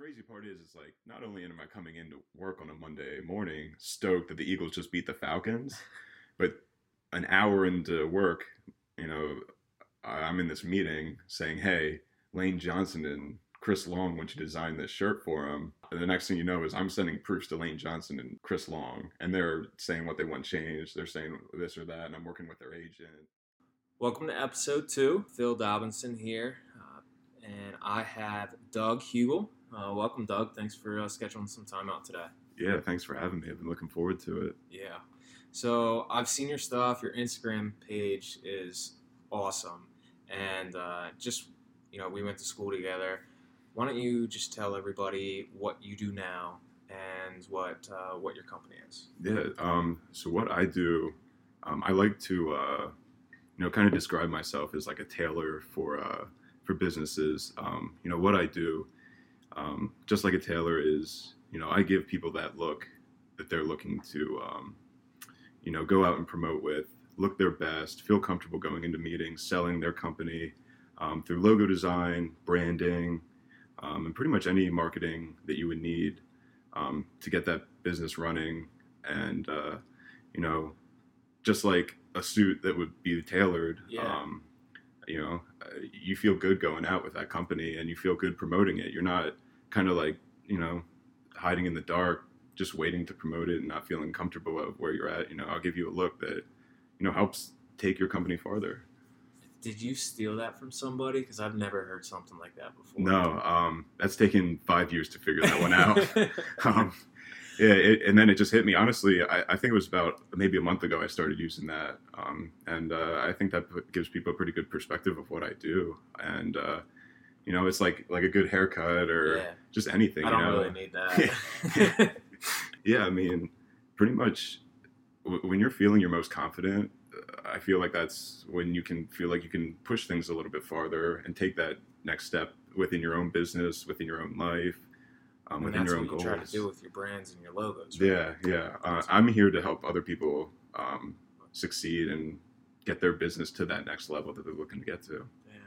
crazy part is, it's like not only am I coming into work on a Monday morning stoked that the Eagles just beat the Falcons, but an hour into work, you know, I'm in this meeting saying, "Hey, Lane Johnson and Chris Long want you to design this shirt for him." And the next thing you know is I'm sending proofs to Lane Johnson and Chris Long, and they're saying what they want changed. They're saying this or that, and I'm working with their agent. Welcome to episode two. Phil Dobinson here, uh, and I have Doug Hugel. Uh, welcome, Doug. Thanks for uh, scheduling some time out today. Yeah, thanks for having me. I've been looking forward to it. Yeah. So I've seen your stuff. Your Instagram page is awesome, and uh, just you know, we went to school together. Why don't you just tell everybody what you do now and what uh, what your company is? Yeah. Um, so what I do, um, I like to, uh, you know, kind of describe myself as like a tailor for uh, for businesses. Um, you know, what I do, um, just like a tailor is, you know, I give people that look that they're looking to, um, you know, go out and promote with, look their best, feel comfortable going into meetings, selling their company um, through logo design, branding, um, and pretty much any marketing that you would need um, to get that business running and uh, you know just like a suit that would be tailored Yeah. um, you know you feel good going out with that company and you feel good promoting it you're not kind of like you know hiding in the dark just waiting to promote it and not feeling comfortable of where you're at you know i'll give you a look that you know helps take your company farther Did you steal that from somebody? Because I've never heard something like that before. no um, that's taken five years to figure that one out um, yeah, it, and then it just hit me. Honestly, I, I think it was about maybe a month ago I started using that, um, and uh, I think that gives people a pretty good perspective of what I do. And uh, you know, it's like like a good haircut or yeah. just anything. I don't you know? really need that. yeah, I mean, pretty much w- when you're feeling your most confident, uh, I feel like that's when you can feel like you can push things a little bit farther and take that next step within your own business, within your own life, um, within that's your what own you goals. try to do with your brands and your logos. right? Yeah, yeah. Uh, I'm here to help other people um, succeed and get their business to that next level that they're looking to get to. Yeah.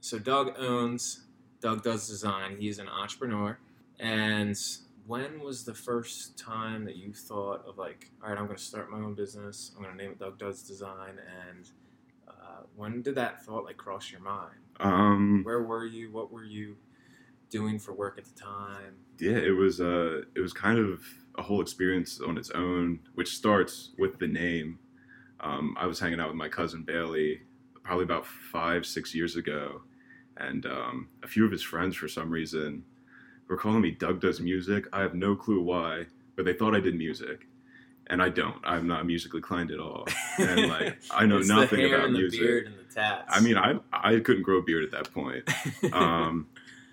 So Doug owns, Doug does design. He's an entrepreneur. And when was the first time that you thought of like, all right, I'm going to start my own business. I'm going to name it Doug Does Design. And uh, when did that thought like cross your mind? Um, Where were you? What were you doing for work at the time? yeah, it was uh, it was kind of a whole experience on its own, which starts with the name. Um, I was hanging out with my cousin Bailey probably about five, six years ago, and um, a few of his friends, for some reason, were calling me Doug Does Music. I have no clue why, but they thought I did music. And I don't. I'm not musically inclined at all. And like I know nothing the hair about and music. the beard and the tats. I mean, I I couldn't grow a beard at that point. Um,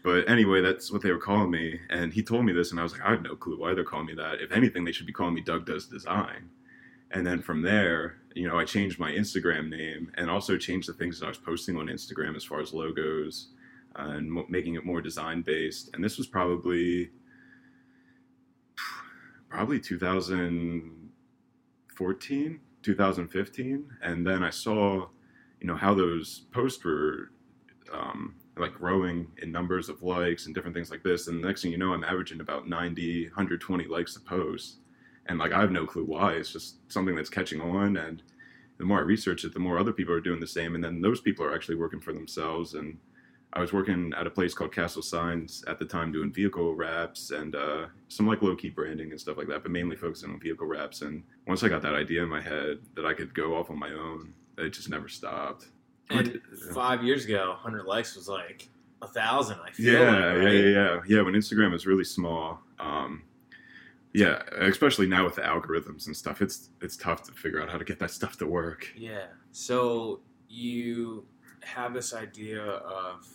but anyway, that's what they were calling me, and he told me this, and I was like, I have no clue why they're calling me that. If anything, they should be calling me Doug Does Design. And then from there, you know, I changed my Instagram name and also changed the things that I was posting on Instagram as far as logos uh, and mo- making it more design based. And this was probably probably 2014, 2015, and then I saw, you know, how those posts were um, like growing in numbers of likes and different things like this. And the next thing you know, I'm averaging about 90, 120 likes a post. And like, I have no clue why. It's just something that's catching on. And the more I research it, the more other people are doing the same. And then those people are actually working for themselves. And I was working at a place called Castle Signs at the time doing vehicle wraps and uh, some like low key branding and stuff like that, but mainly focusing on vehicle wraps. And once I got that idea in my head that I could go off on my own, it just never stopped. And five years ago, 100 likes was like a thousand. I feel Yeah, like, yeah, right? yeah, yeah. Yeah, when Instagram was really small, um, yeah, especially now with the algorithms and stuff, it's it's tough to figure out how to get that stuff to work. Yeah. So you have this idea of,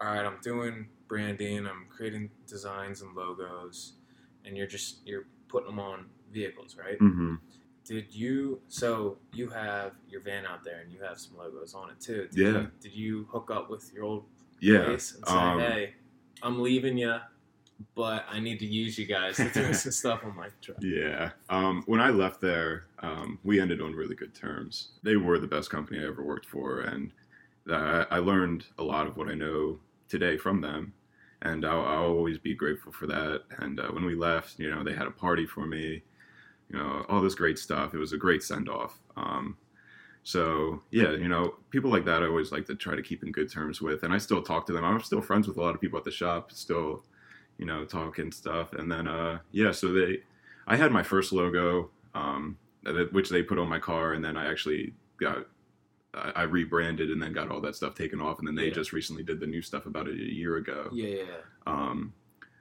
all right, I'm doing branding, I'm creating designs and logos, and you're just you're putting them on vehicles, right? hmm Did you? So you have your van out there, and you have some logos on it too. Did Yeah. You, did you hook up with your old Yeah, place and say, um, hey, I'm leaving you, but I need to use you guys to do some stuff on my truck? yeah. Um, when I left there, um, we ended on really good terms. They were the best company I ever worked for, and I, I learned a lot of what I know today from them. and I'll, I'll always be grateful for that. And uh, when we left, you know, they had a party for me, you know, all this great stuff. It was a great send off. Um, so yeah, you know, people like that I always like to try to keep in good terms with, and I still talk to them. I'm still friends with a lot of people at the shop, still, you know, talking stuff. And then uh, yeah, so they, I had my first logo, um, which they put on my car, and then I actually got I, rebranded and then got all that stuff taken off, and then they yeah. just recently did the new stuff about it a year ago. Yeah, yeah. Um,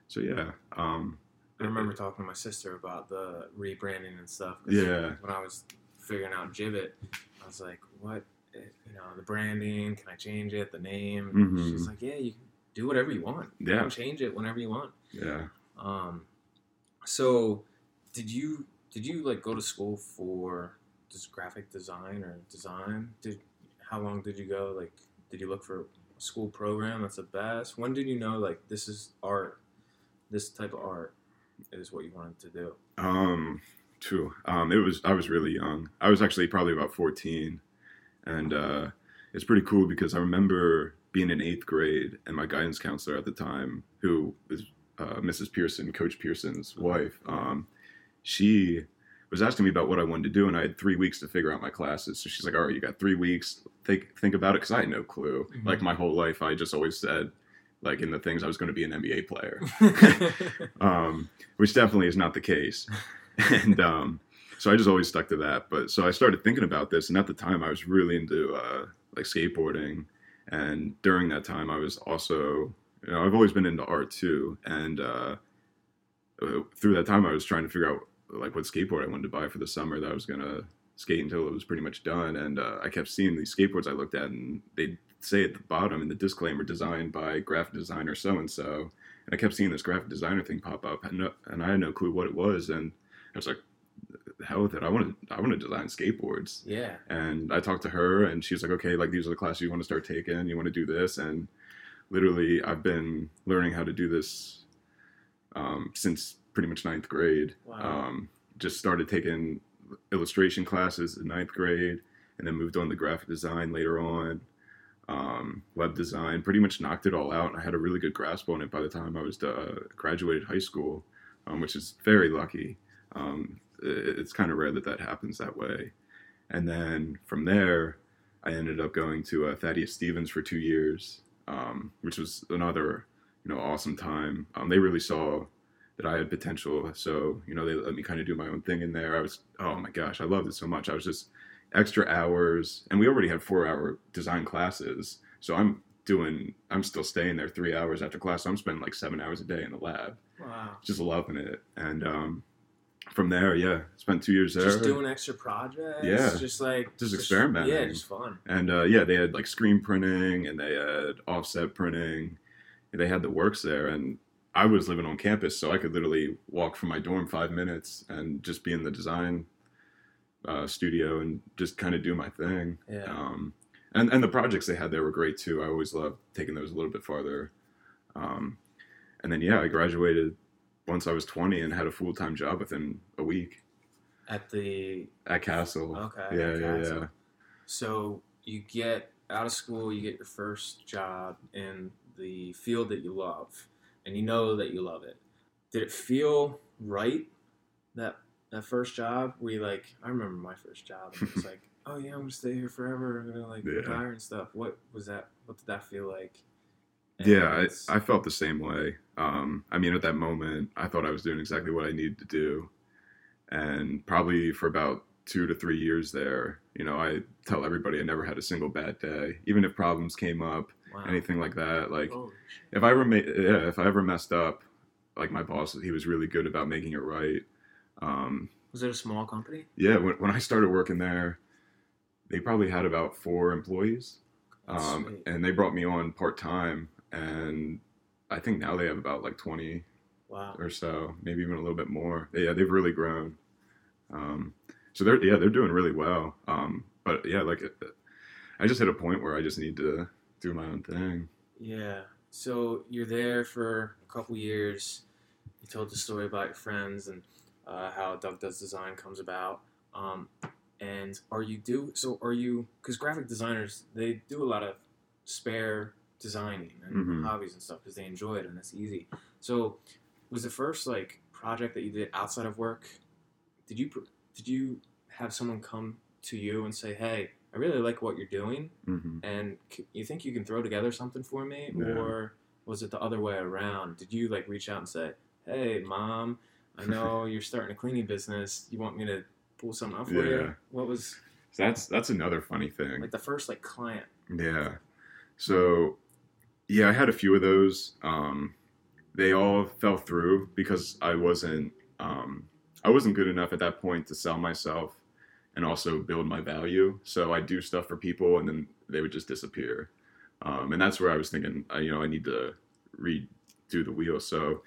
so yeah. Um, I remember talking to my sister about the rebranding and stuff. Yeah. When I was figuring out Jibbit, I was like, "What? Eh, you know, the branding? Can I change it? The name?" Mm-hmm. She's like, "Yeah, you can do whatever you want. Yeah. You can change it whenever you want." Yeah. Um. So, did you did you like go to school for just graphic design or design? Did how long did you go? Like, did you look for a school program that's the best? When did you know like this is art? This type of art is what you wanted to do. Um, true. Um, it was I was really young. I was actually probably about fourteen, and uh, it's pretty cool because I remember being in eighth grade and my guidance counselor at the time, who is uh, Mrs. Pearson, Coach Pearson's wife. Um, she was asking me about what I wanted to do, and I had three weeks to figure out my classes. So she's like, "All right, you got three weeks. Think think about it," because I had no clue. Mm-hmm. Like my whole life, I just always said, like in the things I was going to be an NBA player, um, which definitely is not the case. and um, so I just always stuck to that. But so I started thinking about this, and at the time, I was really into uh, like skateboarding, and during that time, I was also, you know, I've always been into art too, and uh, uh through that time, I was trying to figure out like what skateboard I wanted to buy for the summer that I was gonna skate until it was pretty much done. And uh, I kept seeing these skateboards I looked at, and they'd say at the bottom in the disclaimer, designed by graphic designer so and so. And I kept seeing this graphic designer thing pop up, and, no, and I had no clue what it was. And I was like, the hell with it. I want to I want to design skateboards. Yeah. And I talked to her and she was like, okay, like these are the classes you want to start taking. You want to do this. And literally I've been learning how to do this um, since pretty much ninth grade. Wow. Um, just started taking illustration classes in ninth grade, and then moved on to graphic design later on. Um, web design, pretty much knocked it all out. I had a really good grasp on it by the time I was uh, graduated high school, um, which is very lucky. Um, it, it's kind of rare that that happens that way. And then from there, I ended up going to uh, Thaddeus Stevens for two years, um, which was another you know awesome time. Um, they really saw that I had potential. So, you know, they let me kind of do my own thing in there. I was, oh my gosh, I loved it so much. I was just extra hours, and we already had four hour design classes. So I'm doing, I'm still staying there three hours after class. So I'm spending like seven hours a day in the lab. Wow. Just loving it. And, um, from there, yeah, spent two years there. Just doing extra projects. Yeah, just like just, just experimenting. Yeah, just fun. And uh, yeah, they had like screen printing and they had offset printing. They had the works there, and I was living on campus, so I could literally walk from my dorm five minutes and just be in the design uh, studio and just kind of do my thing. Yeah. Um, and and the projects they had there were great too. I always loved taking those a little bit farther. Um, and then yeah, I graduated once I was 20 and had a full time job within a week. At the at Castle. Okay. Yeah, yeah, Castle. yeah. So you get out of school, you get your first job in the field that you love and you know that you love it. Did it feel right that that first job? we like, I remember my first job. And it was like, oh yeah, I'm gonna stay here forever. I'm gonna like yeah. retire and stuff. What was that? What did that feel like? And yeah, I, I, felt the same way. Um, I mean, at that moment, I thought I was doing exactly what I needed to do, and probably for about two to three years there, you know, I tell everybody I never had a single bad day, even if problems came up wow. anything like that. Like if I ever yeah, if I ever messed up, like my boss, he was really good about making it right. Um, was it a small company? Yeah, when, when I started working there, they probably had about four employees, um, and they brought me on part time, and I think now they have about like twenty wow. or so, maybe even a little bit more. Yeah, they've really grown. Um, so they're yeah they're doing really well. Um, but yeah, like I just hit a point where I just need to do my own thing. Yeah. So you're there for a couple years. You told the story about your friends and uh, how Doug Does Design comes about. Um, and are you do so? Are you because graphic designers they do a lot of spare designing and Mhm. hobbies and stuff because they enjoy it and it's easy. So, was the first like project that you did outside of work? Did you did you have someone come to you and say, "Hey, I really like what you're doing, hmm and c- you think you can throw together something for me?" Yeah. Or was it the other way around? Did you like reach out and say, "Hey, mom, I know you're starting a cleaning business. You want me to pull something up for Yeah. you?" What was So that's that's another funny thing. like the first like client? Yeah. So, yeah, I had a few of those. Um, they all fell through because I wasn't um, I wasn't good enough at that point to sell myself and also build my value. So I do stuff for people, and then they would just disappear. Um, and that's where I was thinking, I, you know, I need to redo the wheel. So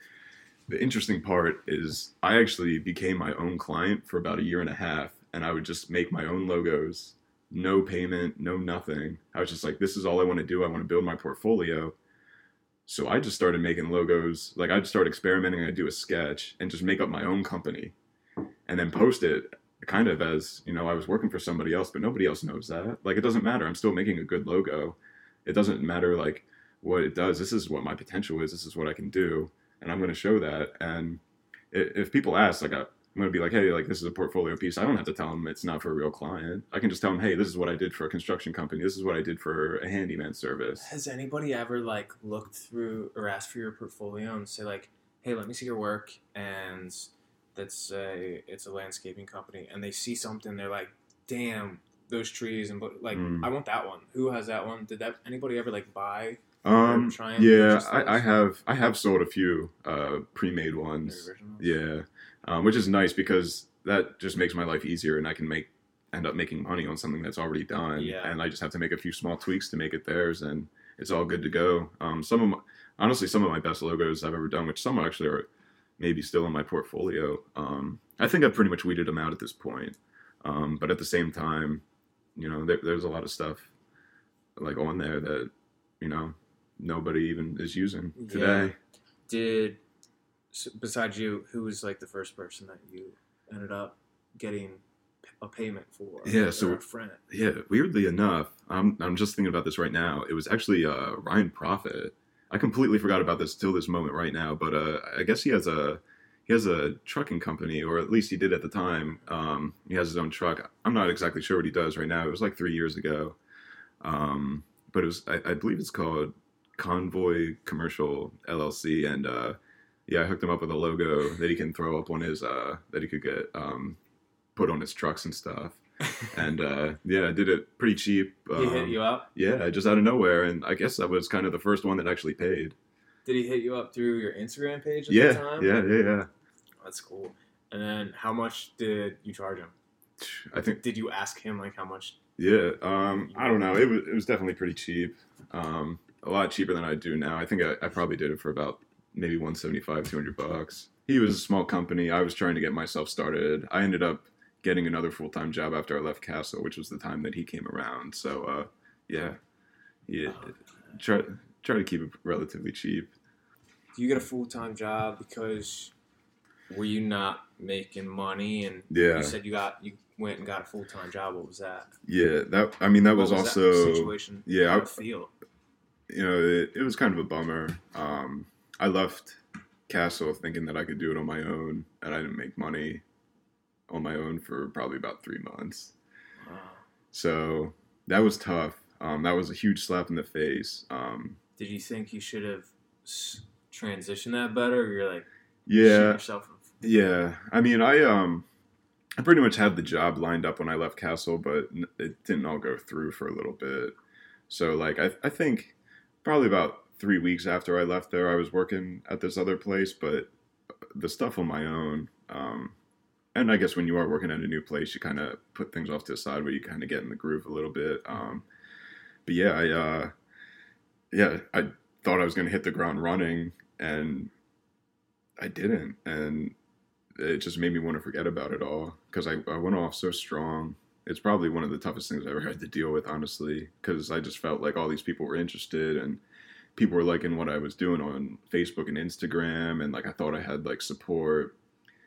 the interesting part is I actually became my own client for about a year and a half, and I would just make my own logos no payment, no nothing. I was just like, this is all I want to do. I want to build my portfolio. So I just started making logos. Like I'd start experimenting. I'd do a sketch and just make up my own company and then post it kind of as, you know, I was working for somebody else, but nobody else knows that. Like it doesn't matter. I'm still making a good logo. It doesn't matter like what it does. This is what my potential is. This is what I can do. And I'm going to show that. And if people ask, like, I'm going to be like, hey, like, this is a portfolio piece. I don't have to tell them it's not for a real client. I can just tell them, hey, this is what I did for a construction company. This is what I did for a handyman service. Has anybody ever like looked through or asked for your portfolio and say like, "Hey, let me see your work," and that's a it's a landscaping company, and they see something, they're like, "Damn, those trees," and like, Mm. I want that one. Who has that one? Did that anybody ever like buy Um, yeah, I, I have I have sold a few uh, pre-made ones. Yeah, um, which is nice because that just makes my life easier, and I can make end up making money on something that's already done. Yeah. And I just have to make a few small tweaks to make it theirs, and it's all good to go. Um, some of my, honestly, some of my best logos I've ever done, which some actually are maybe still in my portfolio. Um, I think I've pretty much weeded them out at this point. Um, but at the same time, you know, there, there's a lot of stuff like on there that you know nobody even is using Yeah. today. Did besides you, who was like the first person that you ended up getting a payment for? Yeah, so- friend. Yeah, weirdly enough, I'm I'm just thinking about this right now. It was actually uh, Ryan Profit. I completely forgot about this till this moment right now, but uh, I guess he has a he has a trucking company, or at least he did at the time. Um, he has his own truck. I'm not exactly sure what he does right now. It was like three years ago, um, but it was I, I believe it's called Convoy Commercial LLC, and uh, yeah, I hooked him up with a logo that he can throw up on his uh, that he could get um, put on his trucks and stuff and uh, yeah, I did it pretty cheap. he hit um, you up. Yeah, just out of nowhere, and I guess that was kind of the first one that actually paid. Did he hit you up through your Instagram page at Yeah, the time? yeah, yeah, yeah. That's cool. And then how much did you charge him? I think Did you ask him like how much? yeah. Um, I don't know. It was it was definitely pretty cheap. Um, a lot cheaper than I do now. I think I, I probably did it for about maybe 175 200 bucks he was a small company i was trying to get myself started i ended up getting another full-time job after i left castle which was the time that he came around so uh, yeah yeah try try to keep it relatively cheap Do you get a full time job because were you not making money? And yeah you said you got you went and got a full time job. What was that? yeah that i mean that What was, also situation. yeah, I- feel. You know, it, it was kind of a bummer. Um, I left Castle thinking that I could do it on my own, and I didn't make money on my own for probably about three months. Wow. So that was tough. Um, that was a huge slap in the face. Um, Did you think you should have transitioned that better? Or you're like yeah, yourself. yeah. I mean, I um, I pretty much had the job lined up when I left Castle, but it didn't all go through for a little bit. So like, I I think probably about three weeks after I left there, I was working at this other place, but the stuff on my own. Um, and I guess when you are working at a new place, you kind of put things off to the side where you kind of get in the groove a little bit. Um, but yeah, I uh, yeah, I thought I was going to hit the ground running, and I didn't, and it just made me want to forget about it all because I, I went off so strong. It's probably one of the toughest things I ever had to deal with, honestly, because I just felt like all these people were interested and people were liking what I was doing on Facebook and Instagram, and like I thought I had like support.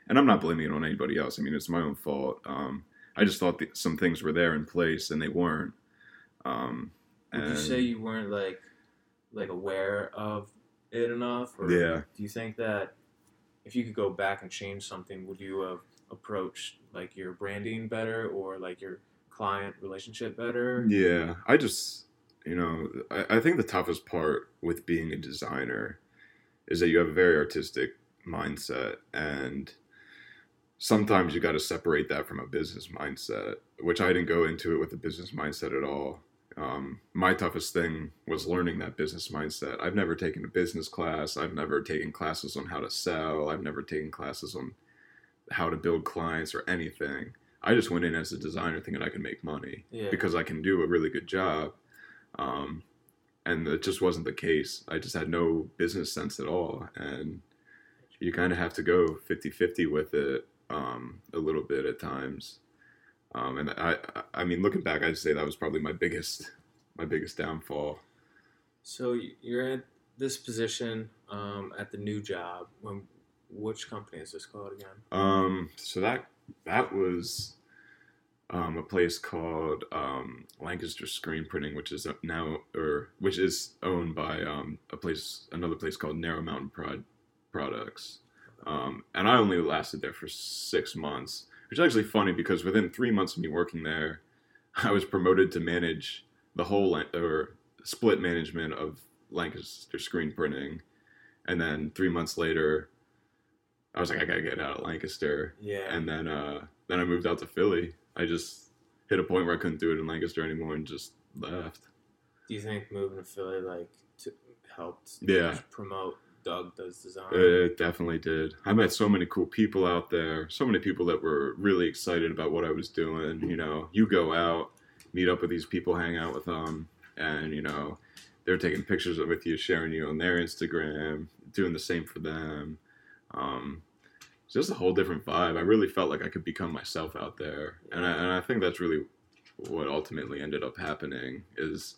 And I'm not blaming it on anybody else. I mean, it's my own fault. Um, I just thought that some things were there in place and they weren't. Um, Would you say you weren't like like aware of it enough? Or Yeah. Do you think that if you could go back and change something, would you have approached like your branding better or like your client relationship better? Yeah, I just, you know, I, I think the toughest part with being a designer is that you have a very artistic mindset, and sometimes you got to separate that from a business mindset, which I didn't go into it with a business mindset at all. Um, my toughest thing was learning that business mindset. I've never taken a business class. I've never taken classes on how to sell. I've never taken classes on how to build clients or anything. I just went in as a designer thinking I could make money Yeah. because I can do a really good job. Um, and it just wasn't the case. I just had no business sense at all. And you kind of have to go 50 50 with it um, a little bit at times. Um, and I, I- mean, looking back, I'd say that was probably my biggest, my biggest downfall. So you're at this position um, at the new job. When which company is this called again? Um, so that that was um, a place called um, Lancaster Screen Printing, which is now or which is owned by um, a place another place called Narrow Mountain Prod Products. Um, and I only lasted there for six months, which is actually funny because within three months of me working there, I was promoted to manage the whole or split management of Lancaster Screen Printing, and then three months later, I was like, I gotta get out of Lancaster, Yeah. and then uh, then I moved out to Philly. I just hit a point where I couldn't do it in Lancaster anymore and just left. Do you think moving to Philly like to, helped Yeah. promote Doug Does Design? It definitely did. I met so many cool people out there. So many people that were really excited about what I was doing. You know, you go out, meet up with these people, hang out with them, and you know, they're taking pictures of with you, sharing you on their Instagram, doing the same for them. Um, it's just a whole different vibe. I really felt like I could become myself out there, and I, and I think that's really what ultimately ended up happening. Is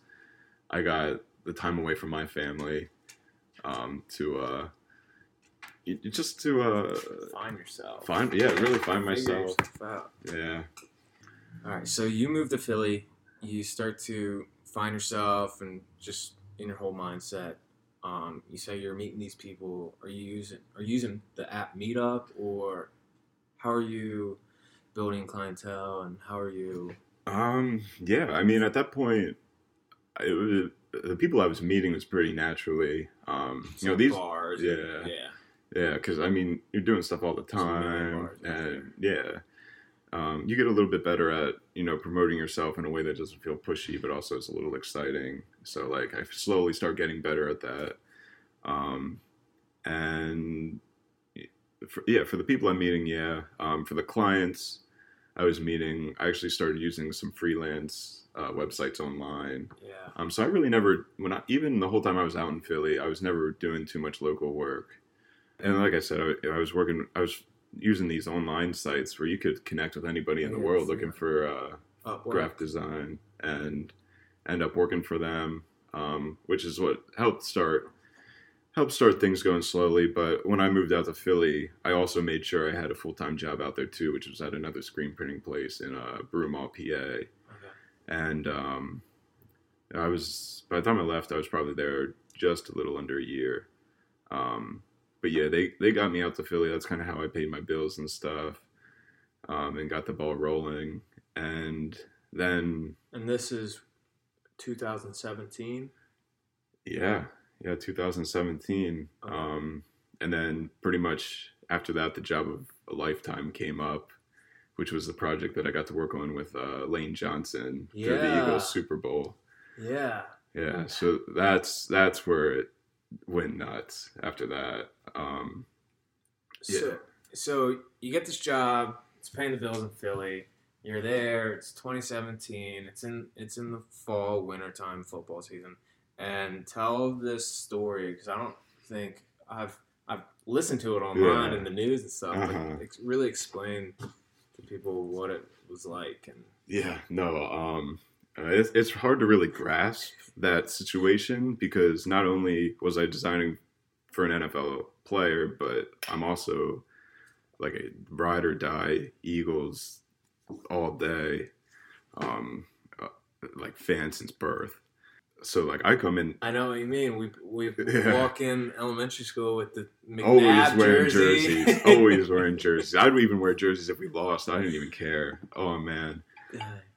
I got the time away from my family um, to uh, just to uh, Find yourself. find yeah, really find myself. Yeah, All right, so you move to Philly, you start to find yourself and just in your whole mindset. Um, you say you're meeting these people. Are you using are you using the app Meetup or how are you building clientele and how are you? um, yeah. I mean, at that point, it was, the people I was meeting was pretty naturally. Um, you know, these bars? yeah. yeah, Yeah, because I mean, you're doing stuff all the There's a million time, out and yeah, um, you get a little bit better at you know promoting yourself in a way that doesn't feel pushy, but also is a little exciting. So like, I slowly start getting better at that, um, and for, yeah, for the people I'm meeting, yeah, um, for the clients I was meeting, I actually started using some freelance uh, websites online. yeah. Um, so I really never, when I, even the whole time I was out in Philly, I was never doing too much local work. And like I said, I, I was working, I was using these online sites where you could connect with anybody in the Yeah, world looking for uh, Upwork. graphic design and end up working for them, um, which is what helped start helped start things going slowly. But when I moved out to Philly, I also made sure I had a full time job out there too, which was at another screen printing place in uh, Broomall, PA Okay. and um, I was by the time I left, I was probably there just a little under a year. Um, but yeah, they they got me out to Philly. That's kind of how I paid my bills and stuff, um, and got the ball rolling. And then And this is 2017. yeah, yeah, 2017. Okay. Um, and then pretty much after that, the job of a lifetime came up. Which was the project that I got to work on with uh, Lane Johnson for the Yeah. Eagles Super Bowl. Yeah. Yeah, so that's that's where it went nuts after that. Um, Yeah. So, so you get this job. It's paying the bills in Philly. You're there. It's 2017. It's in it's in the fall winter time football season. And tell this story because I don't think I've I've listened to it online Yeah. in the news and stuff. Uh-huh. Really explain to people what it was like and yeah, no, um, uh, it's, it's hard to really grasp that situation because not only was I designing for an NFL player, but I'm also like a ride or die Eagles all day, um, uh, like fan since birth. so like I come in I know what you mean. We we Yeah. walk in elementary school with the McNabb always wearing jersey. jerseys. always wearing jerseys. I'd even wear jerseys if we lost. I didn't even care. Oh man.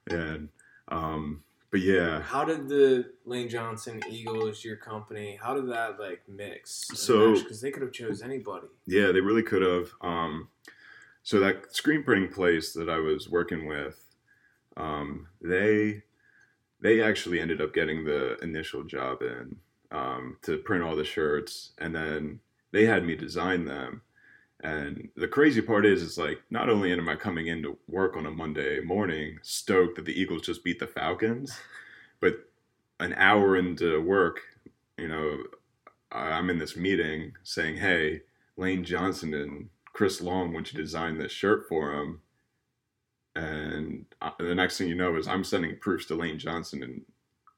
And um but yeah. How did the Lane Johnson Eagles, your company, how did that like mix? So- because they could have chose anybody. Yeah, they really could have. Um, so that screen printing place that I was working with, um, they they actually ended up getting the initial job in um, to print all the shirts, and then they had me design them. And the crazy part is, it's like not only am I coming into work on a Monday morning stoked that the Eagles just beat the Falcons, but an hour into work, you know, I'm in this meeting saying, "Hey, Lane Johnson and Chris Long want you to design this shirt for him. And the next thing you know is I'm sending proofs to Lane Johnson and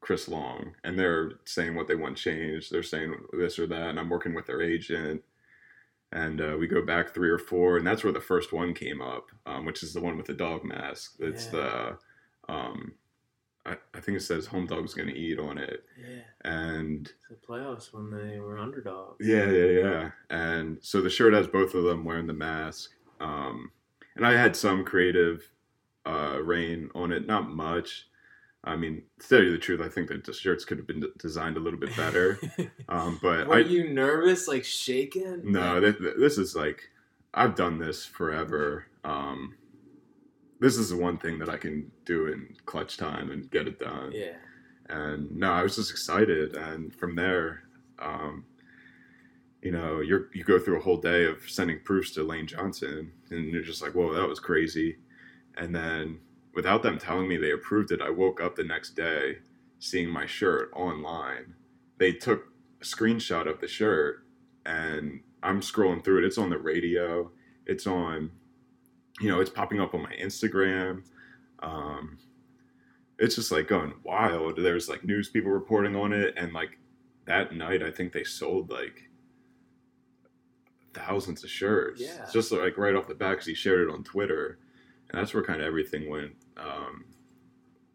Chris Long, and they're saying what they want changed. They're saying this or that, and I'm working with their agent. And uh, we go back three or four, and that's where the first one came up, um, which is the one with the dog mask. It's the, um, I, I think it says "Home Dog's Gonna Eat" on it, Yeah, and the playoffs when they were underdogs. yeah, yeah, yeah. And so the shirt has both of them wearing the mask. Um, and I had some creative uh, rain on it, not much. I mean, to tell you the truth, I think that the shirts could have been d- designed a little bit better. Um, but Were I you nervous, like shaking? no, th- th- this is like I've done this forever. Um, this is the one thing that I can do in clutch time and get it done. Yeah. and no, I was just excited. And from there, um, you know, you're you go through a whole day of sending proofs to Lane Johnson, and you're just like, whoa, that was crazy. And then without them telling me they approved it, I woke up the next day seeing my shirt online. They took a screenshot of the shirt, and I'm scrolling through it. It's on the radio. It's on, you know, it's popping up on my Instagram. Um, it's just like going wild. There's like news people reporting on it, and like that night, I think they sold like thousands of shirts. Yeah. just like right off the bat, because he shared it on Twitter, and that's where kind of everything went um,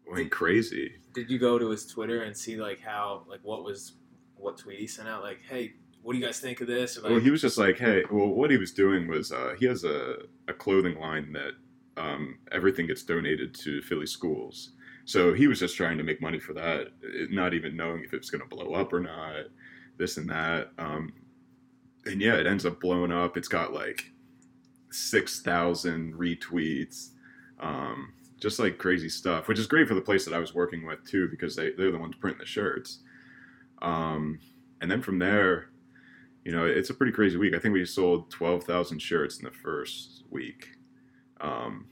went crazy. Did you go to his Twitter and see like how like what was what tweet he sent out? Like, hey, what do you guys think of this? Or, like, Well, he was just like, hey, well, what he was doing was uh, he has a, a clothing line that um, everything gets donated to Philly schools. So he was just trying to make money for that, not even knowing if it was going to blow up or not, this and that. Um, and yeah, it ends up blowing up. It's got like 6,000 retweets, um, just like crazy stuff, which is great for the place that I was working with too, because they, they're the ones printing the shirts. Um, and then from there, you know, it's a pretty crazy week. I think we sold 12,000 shirts in the first week. Um,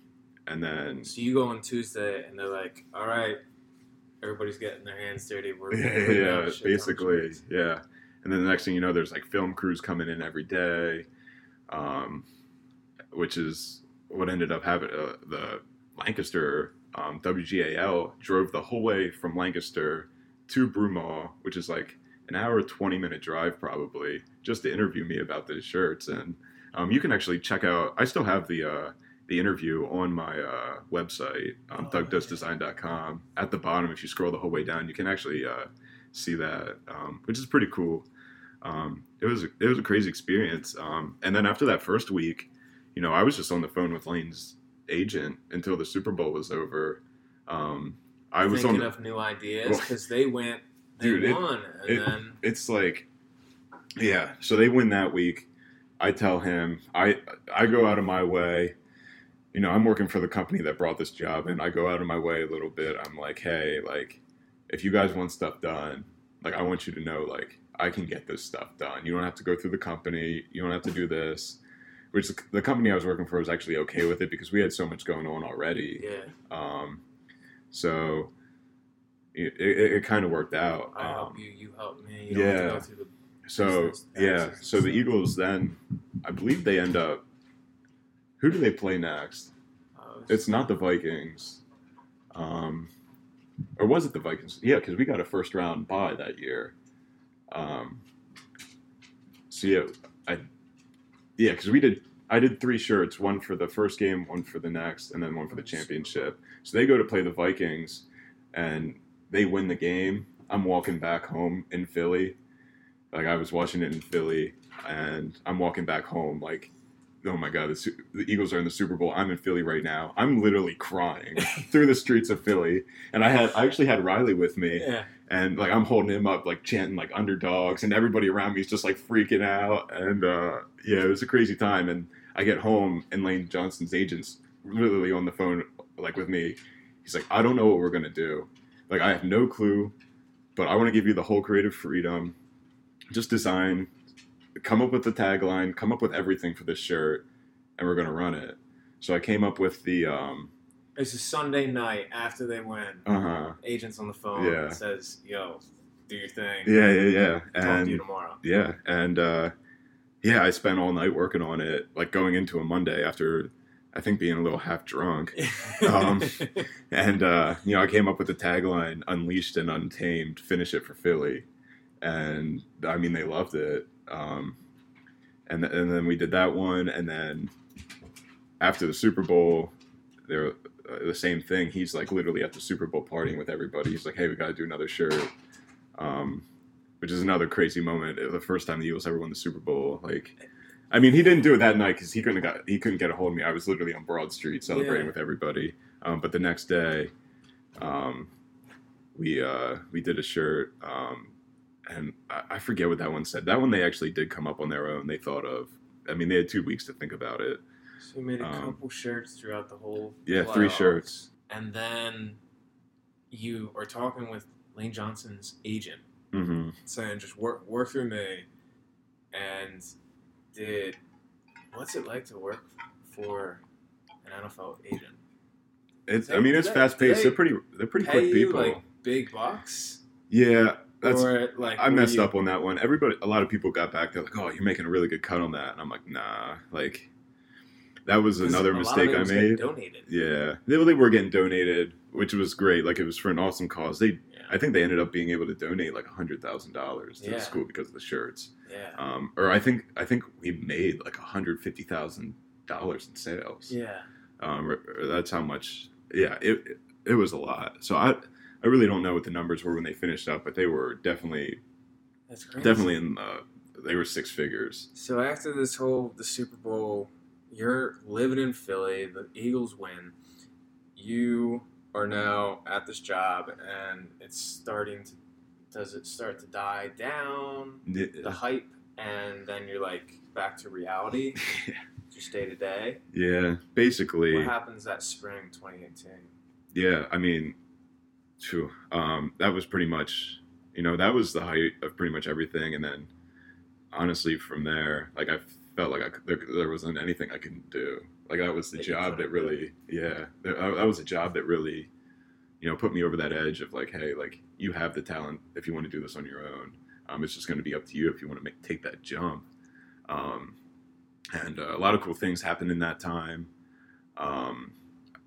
and then, so you go on Tuesday and they're like, all right, everybody's getting their hands dirty. We're yeah, we're putting out yeah, a shit ton of basically, yeah. And then the next thing you know, there's like film crews coming in every day, um, which is what ended up having uh, the Lancaster um, WGAL drove the whole way from Lancaster to Broomall, which is like an hour, 20 minute drive probably, just to interview me about the shirts. And um, you can actually check out, I still have the, uh, the interview on my uh, website, um, Oh, dougdoesdesign.com. At the bottom, if you scroll the whole way down, you can actually uh, see that, um, which is pretty cool. Um, it was it was a crazy experience. Um, and then after that first week, you know, I was just on the phone with Lane's agent until the Super Bowl was over. Um, I was thinking on. of new ideas Well, because they went, they dude, it- won, and it- then it's like yeah so they win that week. I tell him i i go out of my way. You know i'm working for the company that brought this job and i go out of my way a little bit. I'm like hey like if you guys want stuff done like i want you to know like i can get this stuff done. You don't have to go through the company. You don't have to do this which the, company i was working for was actually okay with it because we had so much going on already yeah, um so it, it, it kind of worked out I um, help you, you help me. You yeah. go through the so yeah, so the. Eagles then, I believe they end up. Who do they play next? uh, It's not the Vikings, um, or was it the Vikings? Yeah, because we got a first round bye that year. Um, so yeah, I yeah, because we did. I did three shirts, one for the first game, one for the next, and then one for the championship. So they go to play the Vikings, and they win the game. I'm walking back home in Philly. Like I was watching it in Philly, and I'm walking back home. Like, oh my god, the, the Eagles are in the Super Bowl. I'm in Philly right now. I'm literally crying through the streets of Philly, and I had I actually had Riley with me, Yeah. and like I'm holding him up, like chanting like underdogs, and everybody around me is just like freaking out, and uh, yeah, it was a crazy time. And I get home, and Lane Johnson's agent's literally on the phone like with me. He's like, I don't know what we're gonna do. Like I have no clue, but I want to give you the whole creative freedom. Just design, come up with the tagline, come up with everything for this shirt, and we're gonna run it. So I came up with the um, It's a Sunday night after they win. uh huh, Agents on the phone Yeah. says, "Yo, do your thing. yeah, yeah, yeah, Talk to you and tomorrow." yeah, and uh, yeah, I spent all night working on it, like going into a Monday after I think being a little half drunk. Um, And uh, you know, I came up with the tagline "Unleashed and Untamed." Finish it for Philly, and I mean, they loved it. Um, and and then we did that one, and then after the Super Bowl, they're uh, the same thing. He's like literally at the Super Bowl partying with everybody. He's like, "Hey, we got to do another shirt," um, which is another crazy moment. The first time the Eagles ever won the Super Bowl, like. I mean, he didn't do it that night because he couldn't got he couldn't get a hold of me. I was literally on Broad Street celebrating Yeah. with everybody. Um, but the next day, um, we uh, we did a shirt, um, and I, I forget what that one said. That one they actually did come up on their own. They thought of. I mean, they had two weeks to think about it. So we made a Um, couple shirts throughout the whole. Yeah, three shirts. And then you are talking with Lane Johnson's agent, hmm saying, "Just work work through me." And did what's it like to work for an NFL agent? It's. I mean, it's fast paced. they They're pretty. They're pretty quick people. like big bucks, yeah, that's. or like I messed you- up on that one. Everybody, a lot of people got back. They're like, "Oh, you're making a really good cut on that," and I'm like, "Nah." Like, that was another a lot of mistake I made. Donated. Yeah, they, they were getting donated, which was great. Like, it was for an awesome cause. They. I think, they ended up being able to donate like a hundred thousand dollars to Yeah. the school because of the shirts. Yeah. Um, or I think, I think we made like a hundred fifty thousand dollars in sales. Yeah. Um, that's how much. Yeah, it, it it was a lot. So I I really don't know what the numbers were when they finished up, but they were definitely That's crazy. definitely in the they were six figures. So after this whole the Super Bowl, you're living in Philly. The Eagles win. You are now at this job, and it's starting to. Does it start to die down? The hype, and then you're like back to reality, just day to day. yeah, basically. What happens that spring, 2018? Yeah, I mean, phew, um, that was pretty much, you know, that was the height of pretty much everything. And then, honestly, from there, like I felt like I there, there wasn't anything I could do. Like that was the job that really, yeah, that, that was a job that really, you know, put me over that edge of like, hey, like you have the talent if you want to do this on your own. Um, it's just going to be up to you if you want to make take that jump. Um, and uh, a lot of cool things happened in that time. Um,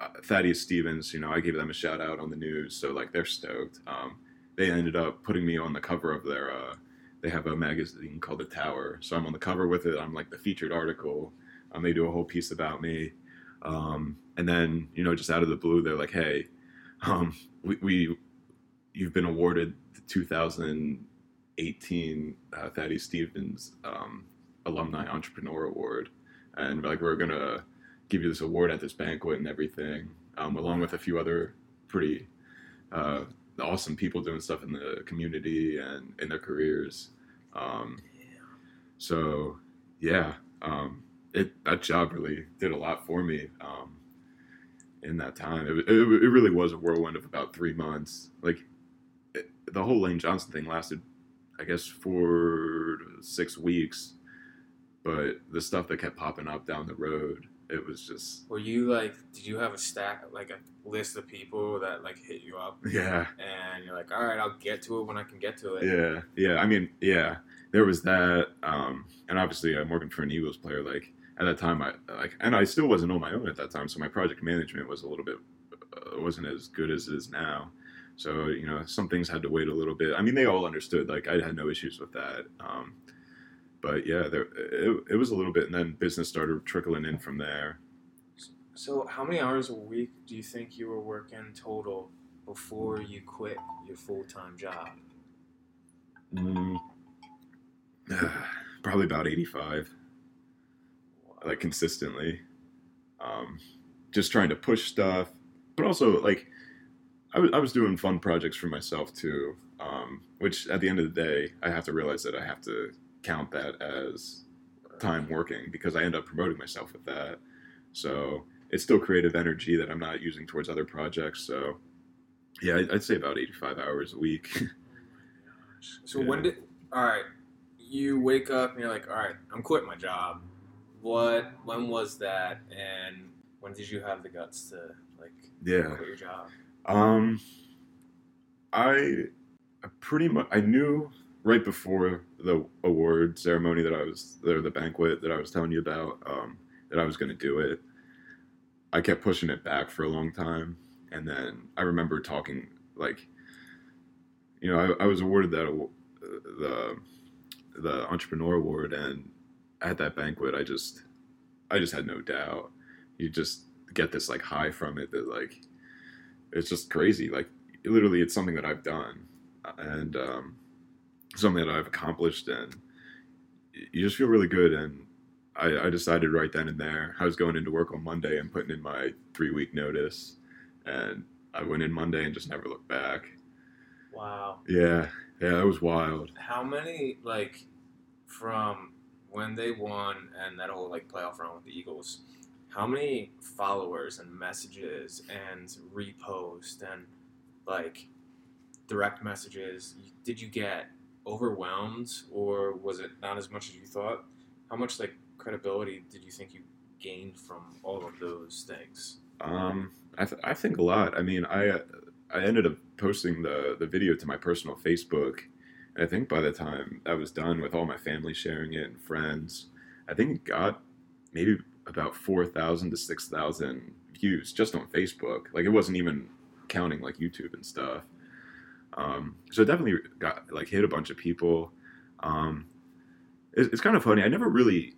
uh, Thaddeus Stevens, you know, I gave them a shout out on the news, so like they're stoked. Um, they ended up putting me on the cover of their. Uh, they have a magazine called The Tower, so I'm on the cover with it. I'm like the featured article. Um, they do a whole piece about me, um, and then you know, just out of the blue, they're like, "Hey, um, we, we you've been awarded the 2018 uh, Thaddeus Stevens um, Alumni Entrepreneur Award, and like we're gonna." give you this award at this banquet and everything, um, along with a few other pretty uh, awesome people doing stuff in the community and in their careers. Um, so yeah, um, it that job really did a lot for me um, in that time. It, it, it really was a whirlwind of about three months. Like it, the whole Lane Johnson thing lasted, I guess, four to six weeks. But the stuff that kept popping up down the road, it was just Were you like? Did you have a stack, like a list of people that like hit you up, yeah, and you're like, all right, I'll get to it when I can get to it. yeah, yeah. I mean, yeah, there was that, um, and obviously I'm working for an Eagles player. Like at that time, I like, and I still wasn't on my own at that time, so my project management was a little bit uh, wasn't as good as it is now. So you know, some things had to wait a little bit. I mean, they all understood. Like I had no issues with that. Um, but yeah, there it, it was a little bit, and then business started trickling in from there. So, how many hours a week do you think you were working total before you quit your full time job? Mm, probably about 85, like consistently. Um, just trying to push stuff, but also like I was I was doing fun projects for myself too. Um, which at the end of the day, I have to realize that I have to count that as time working because I end up promoting myself with that. So it's still creative energy that I'm not using towards other projects. So yeah, I'd I'd say about 85 hours a week. So Yeah. when did all right? You wake up and you're like, all right, I'm quitting my job. What? When was that? And when did you have the guts to like yeah. quit your job? Um, I I pretty much I knew right before the award ceremony that I was there, the banquet that I was telling you about, um, that I was going to do it. I kept pushing it back for a long time, and then I remember talking like, you know, I, I was awarded that awa- the the entrepreneur award, and at that banquet, I just I just had no doubt. You just get this like high from it that like it's just crazy. Like literally, it's something that I've done, and um, something that I've accomplished, and you just feel really good. And I, I decided right then and there, I was going into work on Monday and putting in my three week notice, and I went in Monday and just never looked back. Wow. Yeah, yeah, that was wild. How many like from when they won and that whole like playoff run with the Eagles? How many followers and messages and repost and like direct messages did you get overwhelmed or was it not as much as you thought? How much like credibility did you think you gained from all of those things? Um, I, th- I think a lot. I mean, I I ended up posting the the video to my personal Facebook, I think by the time I was done with all my family sharing it and friends, I think it got maybe about four thousand to six thousand views just on Facebook. Like it wasn't even counting like YouTube and stuff. Um, so it definitely got like hit a bunch of people. Um, it, it's kind of funny. I never really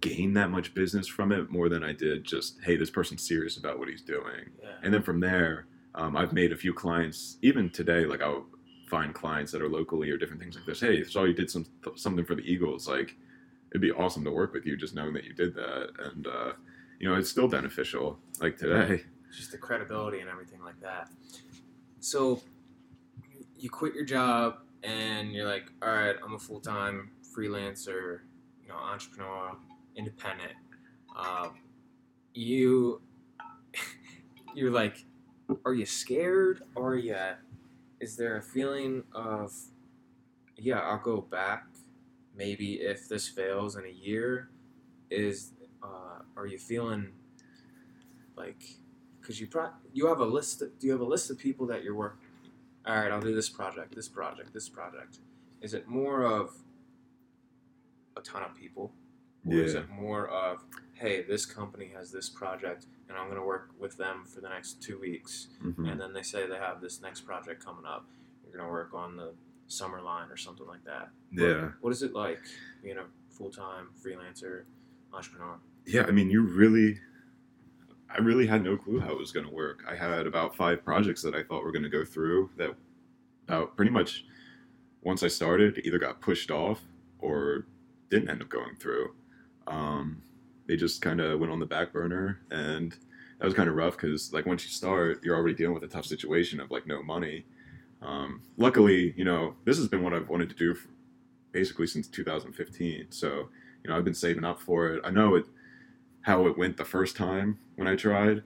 gained that much business from it more than I did just hey this person's serious about what he's doing Yeah. and then from there um, I've made a few clients even today like I'll find clients that are locally or different things like this hey saw you did some something for the Eagles like it'd be awesome to work with you just knowing that you did that and uh, you know it's still beneficial like today just the credibility and everything like that. So you quit your job and you're like, all right, I'm a full time freelancer, you know, entrepreneur, independent. Um, you you're like, are you scared? Are you? Is there a feeling of, yeah, I'll go back. Maybe if this fails in a year, is uh, are you feeling like because you pro- you have a list of, do you have a list of people that you're working all right i'll do this project this project this project. Is it more of a ton of people? Or is it more of hey this company has this project and i'm going to work with them for the next two weeks. Mhm. and then they say they have this next project coming up. You're going to work on the summer line or something like that. What- yeah. what is it like being a full-time freelancer entrepreneur? Yeah I mean you really I really had no clue how it was going to work. I had about five projects that I thought were going to go through that about pretty much once I started either got pushed off or didn't end up going through. Um, they just kind of went on the back burner, and that was kind of rough because like once you start, you're already dealing with a tough situation of like no money. Um, luckily, you know this has been what I've wanted to do basically since 2015. So you know I've been saving up for it. I know it how it went the first time when I tried.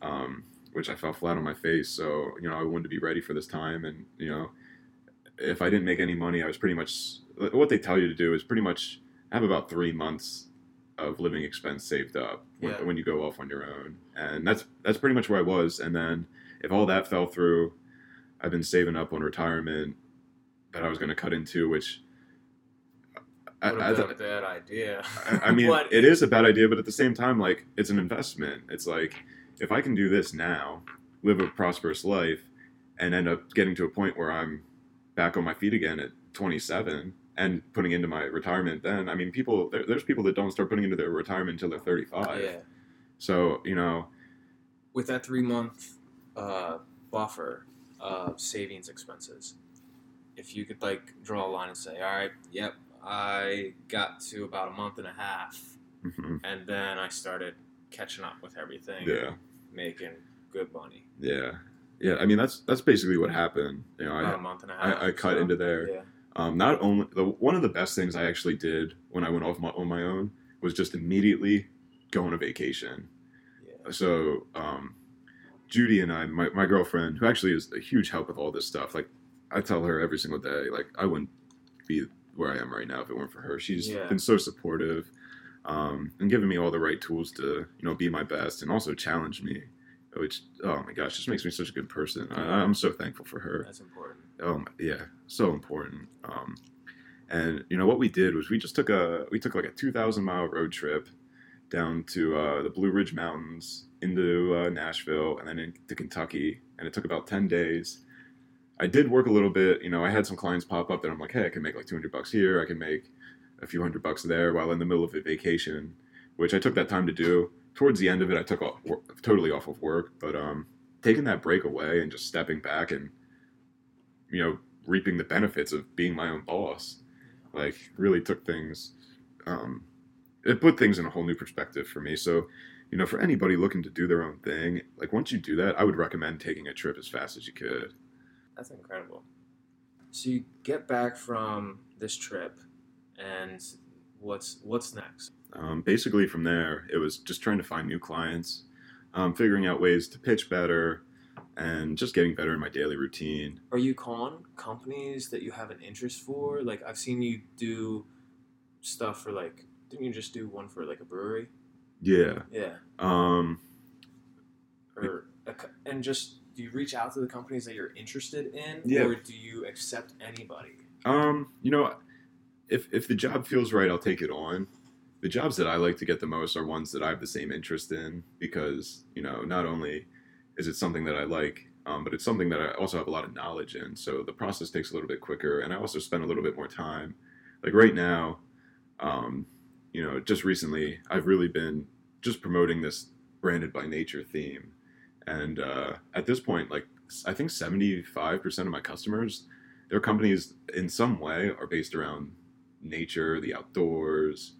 Um, which I fell flat on my face. So, you know, I wanted to be ready for this time. And, you know, if I didn't make any money, I was pretty much what they tell you to do is pretty much have about three months of living expense saved up when, Yeah. when you go off on your own. And that's that's pretty much where I was. And then if all that fell through, I've been saving up on retirement that I was going to cut into, which I, I, have a bad idea. I, I mean, it is a bad idea, but at the same time, like it's an investment. It's like if I can do this now, live a prosperous life, and end up getting to a point where I'm back on my feet again at 27 and putting into my retirement, then I mean, people there, there's people that don't start putting into their retirement until they're 35. yeah. So you know, With that three month uh, buffer of savings expenses, if you could like draw a line and say, all right, yep, I got to about a month and a half, Mhm. and then I started catching up with everything, Yeah, making good money. yeah, yeah. I mean, that's that's basically what happened. You know, About a I month and a half. I, I cut so, into there. Yeah. Um, not only the one of the best things I actually did when I went off my, on my own was just immediately go on a vacation. Yeah. So um, Judy and I, my, my girlfriend, who actually is a huge help with all this stuff, like I tell her every single day, like I wouldn't be where I am right now if it weren't for her. She's Yeah. been so supportive um, and giving me all the right tools to you know be my best and also challenge me, which oh my gosh, just makes me such a good person. I, I'm so thankful for her. That's important. Oh yeah, so important. Um, and you know what we did was we just took a we took like a two thousand mile road trip down to uh, the Blue Ridge Mountains into uh, Nashville and then into Kentucky, and it took about ten days. I did work a little bit. You know, I had some clients pop up that I'm like, hey, I can make like two hundred bucks here. I can make a few hundred bucks there while in the middle of a vacation, which I took that time to do. Towards the end of it, I took off, totally off of work, but um, taking that break away and just stepping back and you know reaping the benefits of being my own boss like really took things um it put things in a whole new perspective for me so you know for anybody looking to do their own thing like once you do that i would recommend taking a trip as fast as you could That's incredible. So you get back from this trip, and what's what's next? um, basically from there it was just trying to find new clients um, figuring out ways to pitch better and just getting better in my daily routine Are you calling companies that you have an interest for? Like I've seen you do stuff for like didn't you just do one for like a brewery? yeah Yeah. um Or a and just do you reach out to the companies that you're interested in, Yeah. or do you accept anybody? Um, you know, if if the job feels right, I'll take it on. The jobs that I like to get the most are ones that I have the same interest in because you know not only is it something that I like, um, but it's something that I also have a lot of knowledge in. So the process takes a little bit quicker, and I also spend a little bit more time. Like right now, um, you know, just recently, I've really been just promoting this branded by nature theme, and uh, at this point, like I think seventy five percent of my customers their companies in some way are based around nature, the outdoors,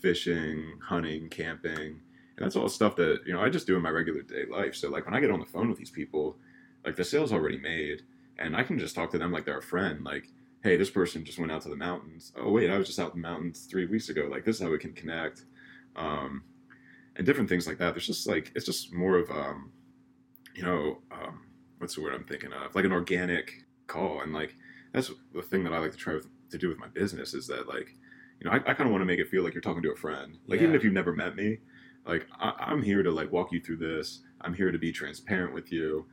fishing, hunting, camping. And that's all stuff that, you know, I just do in my regular day life. So like when I get on the phone with these people, like the sale's already made and I can just talk to them like they're a friend. Like, hey, this person just went out to the mountains. Oh wait, I was just out in the mountains three weeks ago. Like this is how we can connect. Um, and different things like that. There's just like it's just more of um, you know, um, what's the word I'm thinking of? Like an organic call. And like that's the thing that I like to try with, to do with my business is that like, you know, I, I kind of want to make it feel like you're talking to a friend. Like even if you've never met me, like I, I'm here to like walk you through this. I'm here to be transparent with you.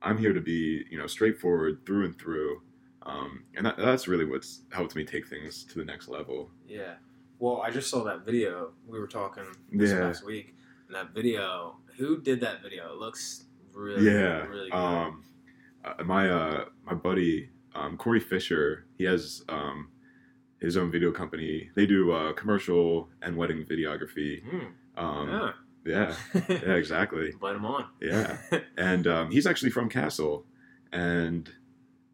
I'm here to be, you know, straightforward through and through. Um, and that, that's really what's helped me take things to the next level. Yeah. Well, I just saw that video. We were talking this Yeah. last week, and that video. Who did that video? It looks really, yeah. really good. um, uh, my uh, my buddy um, Corey Fisher, he has um, his own video company. They do uh, commercial and wedding videography. Hmm. Um, yeah. yeah, yeah, exactly. Invite him on. Yeah, and um, he's actually from Castle, and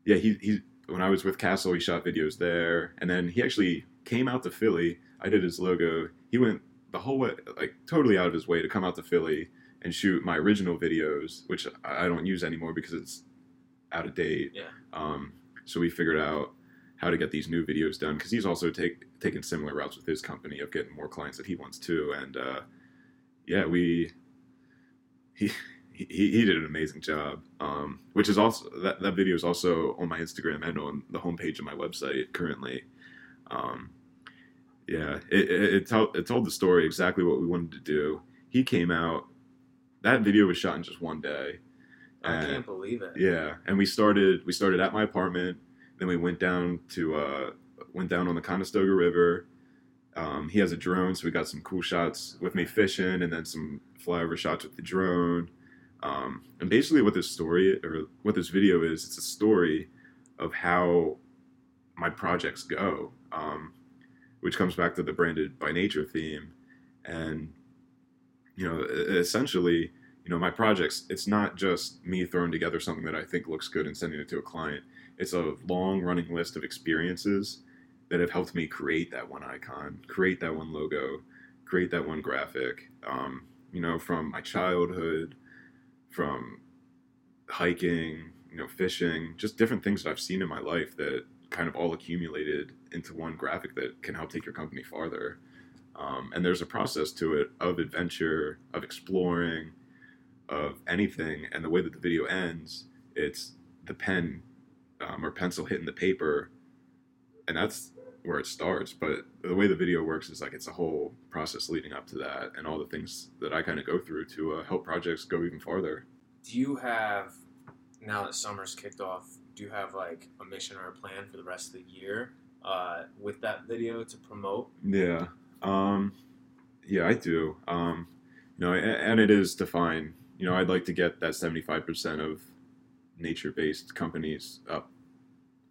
yeah, he he when I was with Castle, he shot videos there, and then he actually came out to Philly. I did his logo. He went the whole way, like totally out of his way to come out to Philly and shoot my original videos, which I don't use anymore because it's out of date. Yeah. Um, so we figured out how to get these new videos done because he's also take taken similar routes with his company of getting more clients that he wants too, and uh, yeah, we he. He, he did an amazing job, um, which is also that, that video is also on my Instagram and on the homepage of my website currently. Um, yeah, it, it, it, told, it told the story exactly what we wanted to do. He came out. That video was shot in just one day. I can't believe it. yeah, and we started we started at my apartment. Then we went down to uh, went down on the Conestoga River. Um, he has a drone, so we got some cool shots with me fishing, and then some flyover shots with the drone. Um, and basically, what this story or what this video is, it's a story of how my projects go, um, which comes back to the branded by nature theme. And you know, essentially, you know, my projects, it's not just me throwing together something that I think looks good and sending it to a client. it's a long running list of experiences that have helped me create that one icon, create that one logo, create that one graphic. Um, you know, from my childhood, from hiking, you know, fishing, just different things that I've seen in my life that kind of all accumulated into one graphic that can help take your company farther. Um, and there's a process to it of adventure, of exploring, of anything. And the way that the video ends, it's the pen um, or pencil hitting the paper, and that's where it starts. But the way the video works is like it's a whole process leading up to that, and all the things that I kind of go through to uh, help projects go even farther. Do you have now that summer's kicked off? Do you have like a mission or a plan for the rest of the year uh, with that video to promote? Yeah, um, yeah, I do. Um, you know, and, and it is defined. You know, I'd like to get that seventy-five percent of nature-based companies up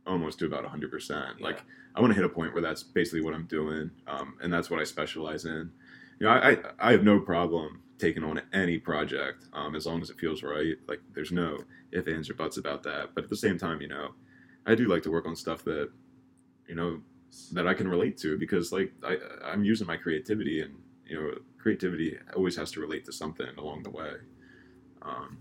almost to about 100%. Yeah. Like I want to hit a point where that's basically what I'm doing, um, and that's what I specialize in. You know, I, I have no problem taking on any project um, as long as it feels right. Like there's no if ands or buts about that. But at the same time, you know, I do like to work on stuff that you know that I can relate to because like I I'm using my creativity and you know creativity always has to relate to something along the way. Um,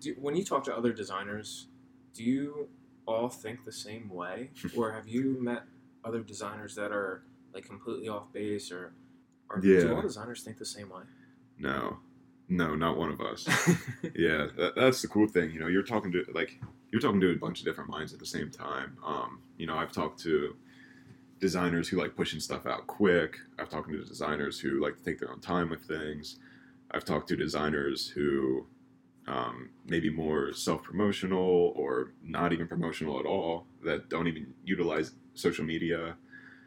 Do, when you talk to other designers, do you all think the same way, or have you met other designers that are like completely off base, or, or do all designers think the same way? no, no, not one of us. yeah, that, that's the cool thing. You know, you're talking to like you're talking to a bunch of different minds at the same time. Um, you know, I've talked to designers who like pushing stuff out quick. I've talked to designers who like to take their own time with things. I've talked to designers who um, maybe more self-promotional or not even promotional at all that don't even utilize social media.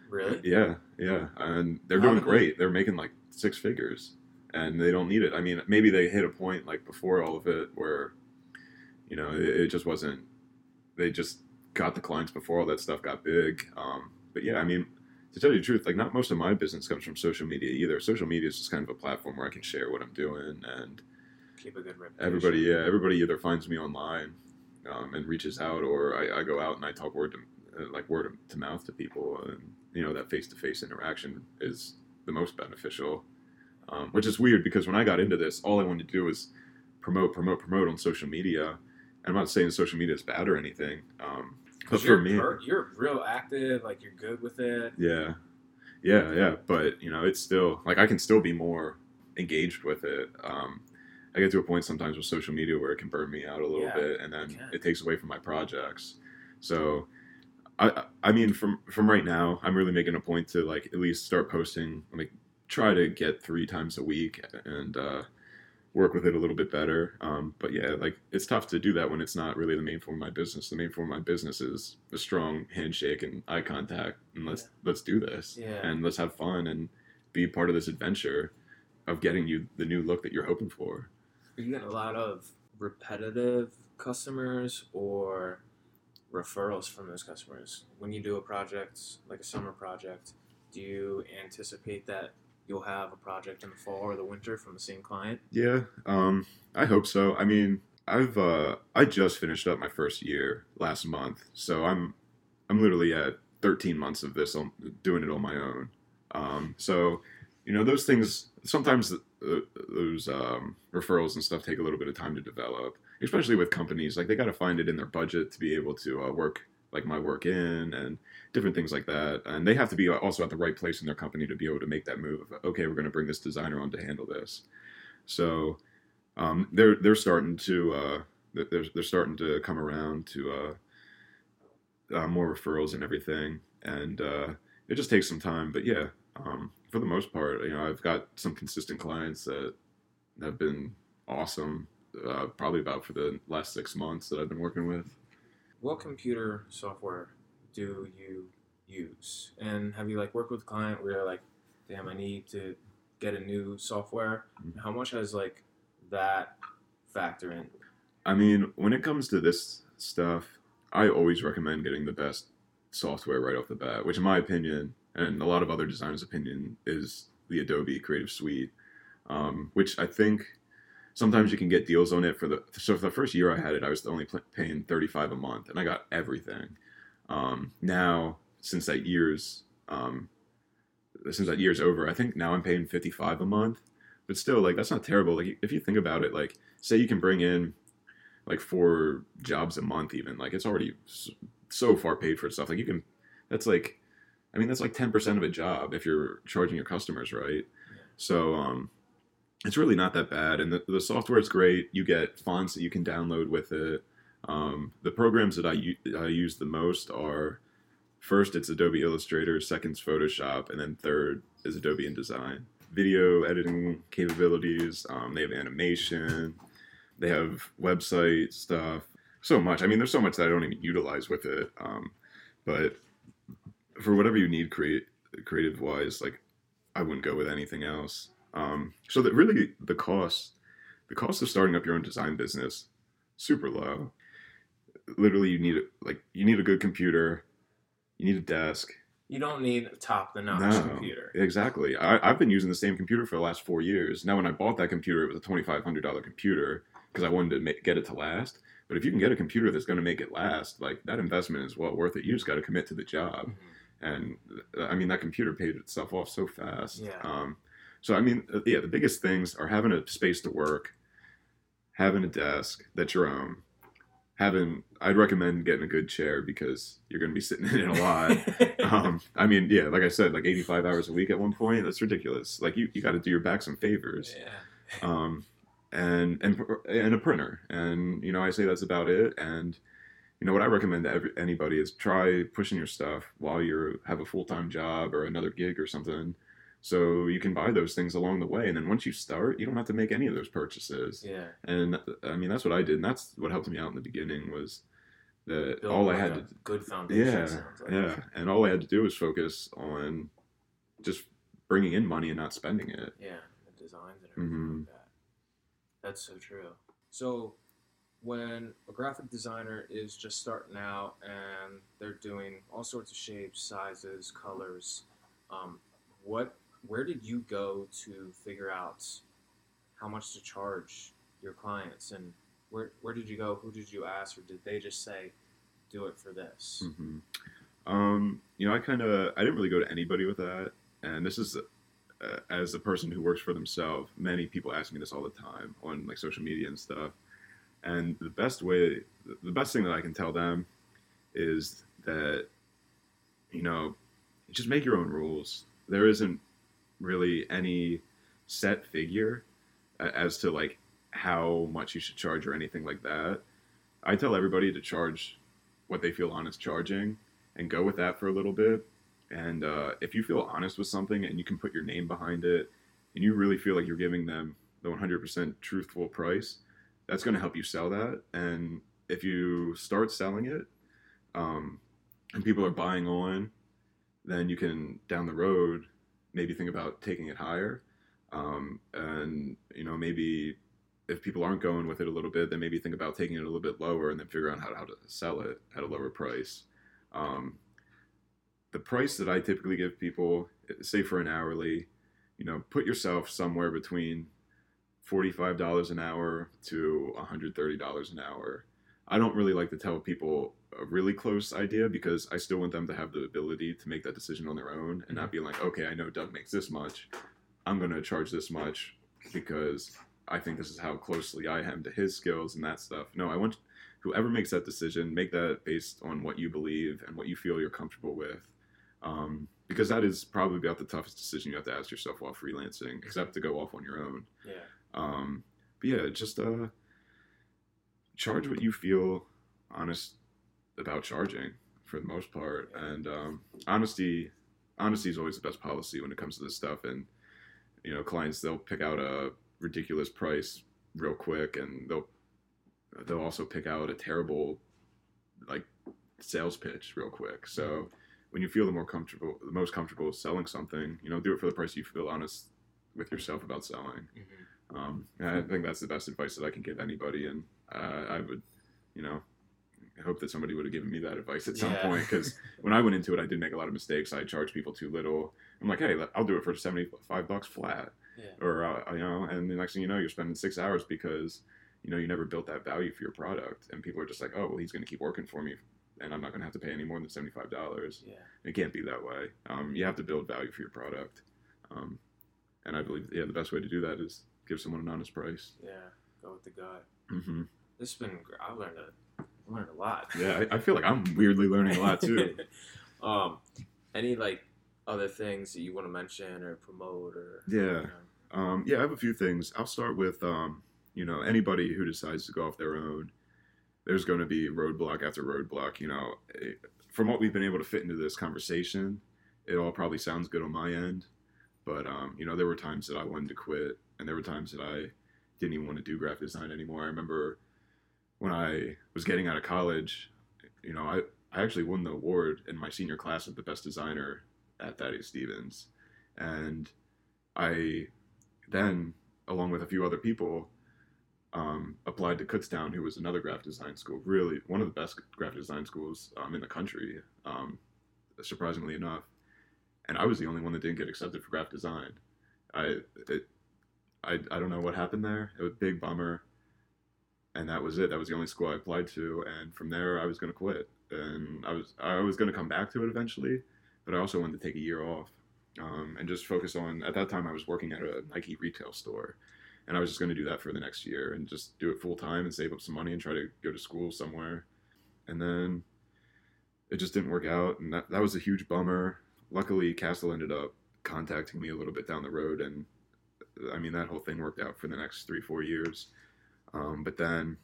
really? Yeah, yeah, and they're doing great. They're making like six figures, and they don't need it. I mean, maybe they hit a point like before all of it where, you know, it, it just wasn't. They just got the clients before all that stuff got big. Um, but yeah, I mean, to tell you the truth, like not most of my business comes from social media either. Social media is just kind of a platform where I can share what I'm doing, and Keep a good reputation. everybody, yeah, everybody either finds me online um, and reaches out, or I, I go out and I talk word to, uh, like word to mouth to people, and you know that face to face interaction is the most beneficial. Um, which is weird because when I got into this, all I wanted to do was promote, promote, promote on social media. And I'm not saying social media is bad or anything, um, but for you're, me, per- you're real active. Like you're good with it. yeah, yeah, yeah. But you know, it's still like I can still be more engaged with it. Um, I get to a point sometimes with social media where it can burn me out a little Yeah, bit, and then it it takes away from my projects. So, I, I mean, from from right now, I'm really making a point to like at least start posting. Like, try to get three times a week and uh, work with it a little bit better. Um, but yeah, like it's tough to do that when it's not really the main form of my business. The main form of my business is a strong handshake and eye contact, and let's let's do this Yeah. and let's have fun and be part of this adventure of getting you the new look that you're hoping for. Are you getting a lot of repetitive customers or referrals from those customers when you do a project like a summer project? Do you anticipate that you'll have a project in the fall or the winter from the same client? Yeah, um, I hope so. I mean, I've uh, I just finished up my first year last month, so I'm I'm literally at 13 months of this doing it on my own. Um, so, you know, those things sometimes those um, referrals and stuff take a little bit of time to develop, especially with companies. Like they got to find it in their budget to be able to uh, work like my work in and different things like that. And they have to be also at the right place in their company to be able to make that move. Of, okay, we're going to bring this designer on to handle this. So um, they're they're starting to uh, they're they're starting to come around to uh, uh, more referrals and everything, and uh, it just takes some time. But yeah, um, for the most part, you know, I've got some consistent clients that have been awesome. Uh, probably about for the last six months that I've been working with. What computer software do you use? And have you like worked with a client where you're like, damn, I need to get a new software? Mhm. How much has like that factor in? I mean, when it comes to this stuff, I always recommend getting the best software right off the bat, which, in my opinion, and a lot of other designers' opinion, is the Adobe Creative Suite, um, which I think sometimes you can get deals on it for the so for the first year I had it, I was only paying thirty five a month, and I got everything. Um, now since that year's um, since that year's over, I think now I'm paying fifty five a month, but still like that's not terrible. Like if you think about it, like say you can bring in like four jobs a month, even like it's already so far paid for itself. Like you can, that's like, I mean that's like ten percent of a job if you're charging your customers right. So um, it's really not that bad, and the, the software is great. You get fonts that you can download with it. Um, the programs that I use the most are first it's Adobe Illustrator, second's Photoshop, and then third is Adobe InDesign. Video editing capabilities. Um, they have animation. They have website stuff. So much. I mean, there's so much that I don't even utilize with it. Um, but for whatever you need, create creative wise, like I wouldn't go with anything else. Um, so that really the cost, the cost of starting up your own design business, super low. Literally, you need like you need a good computer, you need a desk. You don't need a top the notch No, computer. exactly. I, I've been using the same computer for the last four years. Now, when I bought that computer, it was a twenty five hundred dollar computer because I wanted to make, get it to last. But if you can get a computer that's going to make it last, like that investment is well worth it. You just got to commit to the job Mhm. And uh, I mean that computer paid itself off so fast. Yeah. Um, so I mean, uh, yeah, the biggest things are having a space to work, having a desk that's your own, having. I'd recommend getting a good chair because you're going to be sitting in it a lot. um, I mean, yeah, like I said, like 85 hours a week at one point. That's ridiculous. Like you, you got to do your back some favors. yeah. Um, and and and a printer. And you know, I say that's about it. And you know what I recommend to every, anybody is try pushing your stuff while you have a full time job or another gig or something, so you can buy those things along the way. And then once you start, you don't have to make any of those purchases. Yeah. And I mean, that's what I did. And that's what helped me out in the beginning was that Build all I had to good foundation. yeah, sounds like. yeah, and all I had to do was focus on just bringing in money and not spending it. Yeah, the designs and everything Mhm. like that. That's so true. So, when a graphic designer is just starting out and they're doing all sorts of shapes, sizes, colors, um, what, where did you go to figure out how much to charge your clients, and where, where did you go? Who did you ask, or did they just say, "Do it for this"? hmm Um, you know, I kind of I didn't really go to anybody with that, and this is uh, as a person who works for themselves. Many people ask me this all the time on like social media and stuff. And the best way, the best thing that I can tell them is that you know, just make your own rules. There isn't really any set figure as to like how much you should charge or anything like that. I tell everybody to charge what they feel honest charging and go with that for a little bit. And uh, if you feel honest with something and you can put your name behind it and you really feel like you're giving them the 100% truthful price, that's going to help you sell that. And if you start selling it um, and people are buying on, then you can down the road maybe think about taking it higher. Um, and, you know, maybe if people aren't going with it a little bit, then maybe think about taking it a little bit lower and then figure out how to, how to sell it at a lower price. Um, the price that I typically give people, say for an hourly, you know, put yourself somewhere between $45 an hour to $130 an hour. I don't really like to tell people a really close idea because I still want them to have the ability to make that decision on their own and not be like, okay, I know Doug makes this much. I'm going to charge this much because I think this is how closely I am to his skills and that stuff. No, I want whoever makes that decision, make that based on what you believe and what you feel you're comfortable with. Um, because that is probably about the toughest decision you have to ask yourself while freelancing, except to go off on your own. Yeah. Um, but yeah, just uh, charge what you feel honest about charging for the most part, and um, honesty. Honesty is always the best policy when it comes to this stuff, and you know, clients they'll pick out a ridiculous price real quick, and they'll they'll also pick out a terrible like sales pitch real quick. So when you feel the more comfortable, the most comfortable selling something, you know, do it for the price you feel honest with yourself about selling. hmm Um, I think that's the best advice that I can give anybody, and uh, I would, you know, I hope that somebody would have given me that advice at some Yeah. point because when I went into it, I did make a lot of mistakes. I charged people too little. I'm like, hey, I'll do it for seventy five bucks flat, Yeah. or uh, you know, and the next thing you know, you're spending six hours because you know you never built that value for your product, and people are just like, oh, well, he's going to keep working for me, and I'm not going to have to pay any more than seventy five dollars. Yeah. It can't be that way. Um, you have to build value for your product, um, and I believe yeah, the best way to do that is give someone an honest price. Yeah. Go with the gut. hmm This has been. I learned a. I learned a lot. Yeah, I, I feel like I'm weirdly learning a lot too. um, any like other things that you want to mention or promote or? Yeah. you know? Um, yeah, I have a few things. I'll start with, um, you know, anybody who decides to go off their own. There's going to be roadblock after roadblock. You know, it, from what we've been able to fit into this conversation, it all probably sounds good on my end, but um, you know, there were times that I wanted to quit, and there were times that I didn't even want to do graphic design anymore. I remember when I was getting out of college, you know, I I actually won the award in my senior class of the best designer at Thaddeus Stevens, and I then, along with a few other people, um, applied to Kutztown, who was another graphic design school, really one of the best graphic design schools um, in the country, um, surprisingly enough. And I was the only one that didn't get accepted for graphic design. I, it, I, I don't know what happened there. It was a big bummer. And that was it. That was the only school I applied to. And from there, I was going to quit. And I was I was going to come back to it eventually, but I also wanted to take a year off um, and just focus on. At that time, I was working at a Nike retail store, and I was just going to do that for the next year and just do it full time and save up some money and try to go to school somewhere. And then it just didn't work out, and that that was a huge bummer. Luckily, Castle ended up contacting me a little bit down the road, and I mean that whole thing worked out for the next three four years. Um, but then,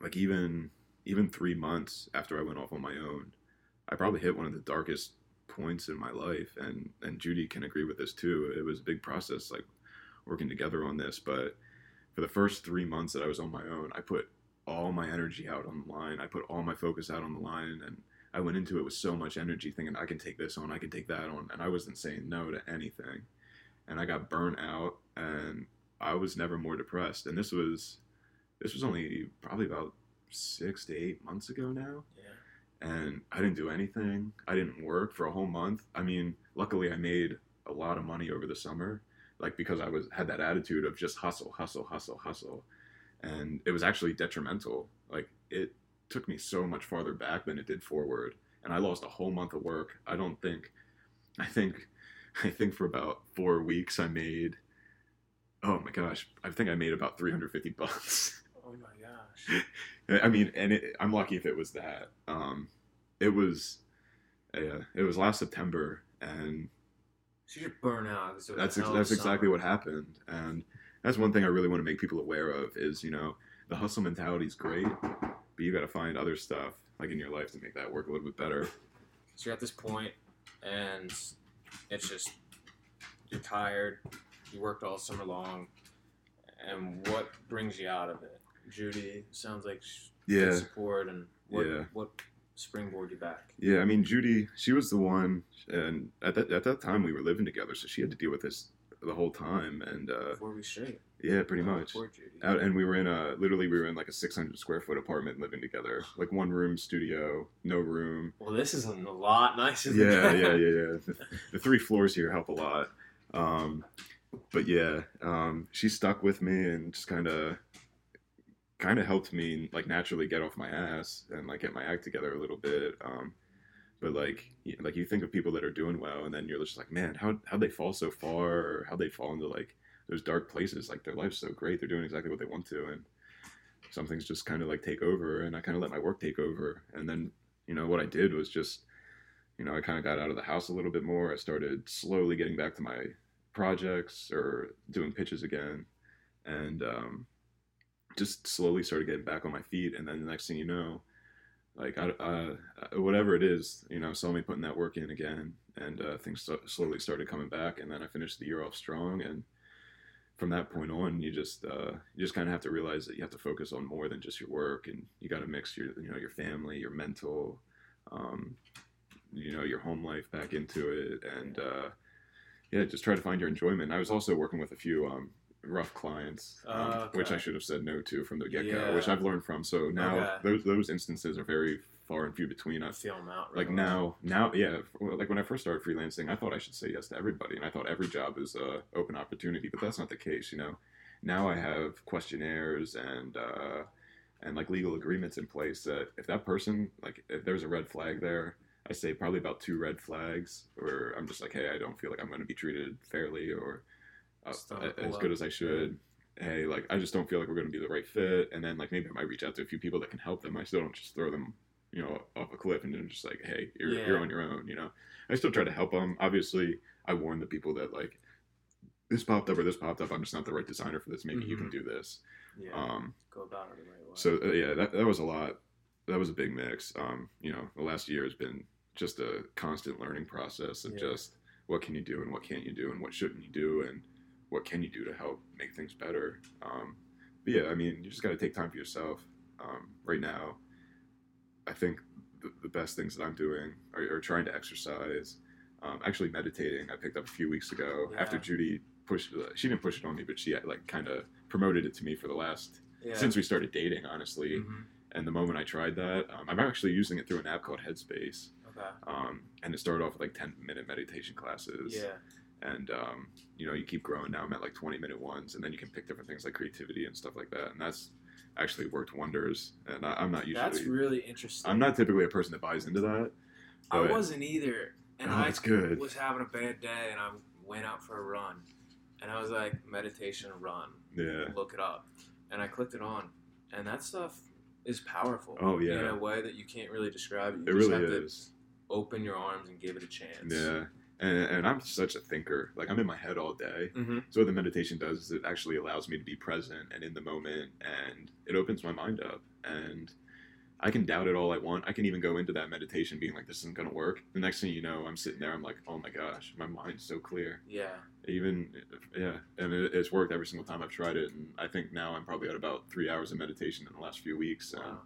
like even even three months after I went off on my own, I probably hit one of the darkest points in my life and and Judy can agree with this too. It was a big process like working together on this, but for the first 3 months that I was on my own, I put all my energy out on the line. I put all my focus out on the line and I went into it with so much energy thinking I can take this on, I can take that on, and I wasn't saying no to anything. And I got burnt out and I was never more depressed. And this was this was only probably about 6 to 8 months ago now Yeah. and I didn't do anything. I didn't work for a whole month. I mean, luckily I made a lot of money over the summer, like because I was had that attitude of just hustle, hustle, hustle, hustle, and it was actually detrimental. Like it took me so much farther back than it did forward, and I lost a whole month of work. I don't think, I think, I think for about four weeks I made. Oh my gosh, I think I made about 350 bucks. Oh my gosh. I mean, and it, I'm lucky if it was that. Um, it was, uh, it was last September, and So you're burnt out. that's a ex- hell of that's exactly what happened. And that's one thing I really want to make people aware of is you know the hustle mentality is great, but you got to find other stuff like in your life to make that work a little bit better. So you're at this point, and it's just you're tired. You worked all summer long, and what brings you out of it? Judy sounds like Yeah, support, and what Yeah. what springboard you back? yeah. I mean, Judy, she was the one, and at that at that time we were living together, so she had to deal with this the whole time, and uh, Before we straight, yeah, pretty much. Poor Judy. out and we were in a literally we were in like a 600 square foot apartment living together like one room studio no room Well, this is a lot nicer. Than yeah yeah yeah yeah the, the three floors here help a lot um but yeah um she stuck with me and just kind of kind of helped me like naturally get off my ass and like get my act together a little bit um but like like you think of people that are doing well and then you're just like man how how'd they fall so far or how'd they fall into like those dark places? Like their life's so great. They're doing exactly what they want to and some things just kind of like take over and i kind of let my work take over. And then you know what i did was just you know i kind of got out of the house a little bit more. I started slowly getting back to my projects or doing pitches again. And um, just slowly started getting back on my feet. And then the next thing you know like I, uh, whatever it is you know saw me putting that work in again. And uh, things so- slowly started coming back. And then i finished the year off strong. And from that point on you just uh, you just kind of have to realize that you have to focus on more than just your work. And you got to mix your you know your family your mental um, you know your home life back into it. And uh, yeah just try to find your enjoyment i was also working with a few um, rough clients um, Oh, which i should have said no to from the get-go Yeah. which i've learned from so now Okay. those those instances are very far and few between. I feel them out. like right now now yeah like when i first started freelancing i thought i should say yes to everybody and i thought every job is a open opportunity but that's not the case you know now i have questionnaires and uh and like legal agreements in place that if that person like if there's a red flag there i say probably about two red flags where i'm just like hey i don't feel like i'm going to be treated fairly or uh, Just don't a- pull as up. good as i should. Hey like i just don't feel like we're going to be the right fit. And then like maybe i might reach out to a few people that can help them. I still don't just throw them you know off a cliff and then just like hey you're, Yeah. you're on your own you know? I still try to help them obviously i warn the people that like this popped up or this popped up. I'm just not the right designer for this. Maybe you can Mhm. do this. Yeah, um go about it the right way. so uh, yeah that, that was a lot. That was a big mix. Um you know the last year has been just a constant learning process of Yeah. just what can you do and what can't you do and what shouldn't you do and what can you do to help make things better um but yeah i mean you just got to take time for yourself um right now i think the, the best things that i'm doing are, are trying to exercise um, actually meditating i picked up a few weeks ago after judy pushed she didn't push it on me but she like kind of promoted it to me for the last yeah. since we started dating, honestly. Mhm. And the moment I tried that, um, I'm actually using it through an app called Headspace. Okay. Um, and it started off with like 10 minute meditation classes. Yeah. And, um, you know, you keep growing. Now I'm at like 20 minute ones. And then you can pick different things like creativity and stuff like that. And that's actually worked wonders. And I, I'm not usually, That's really interesting. I'm not typically a person that buys into that. I wasn't either, and Oh, I good. was having a bad day, and I went out for a run, and I was like, meditation run, Yeah. look it up, and I clicked it on, and that stuff is powerful. Oh, yeah. in a way that you can't really describe. You It just really have is. Open your arms and give it a chance. Yeah. And, and I'm such a thinker. Like I'm in my head all day. Mm-hmm. So what the meditation does is it actually allows me to be present and in the moment, and it opens my mind up. And I can doubt it all I want. I can even go into that meditation being like, "This isn't gonna work." The next thing you know, I'm sitting there. I'm like, "Oh my gosh, my mind's so clear." Yeah. Even yeah, and it, it's worked every single time I've tried it. And I think now I'm probably at about three hours of meditation in the last few weeks, and Wow.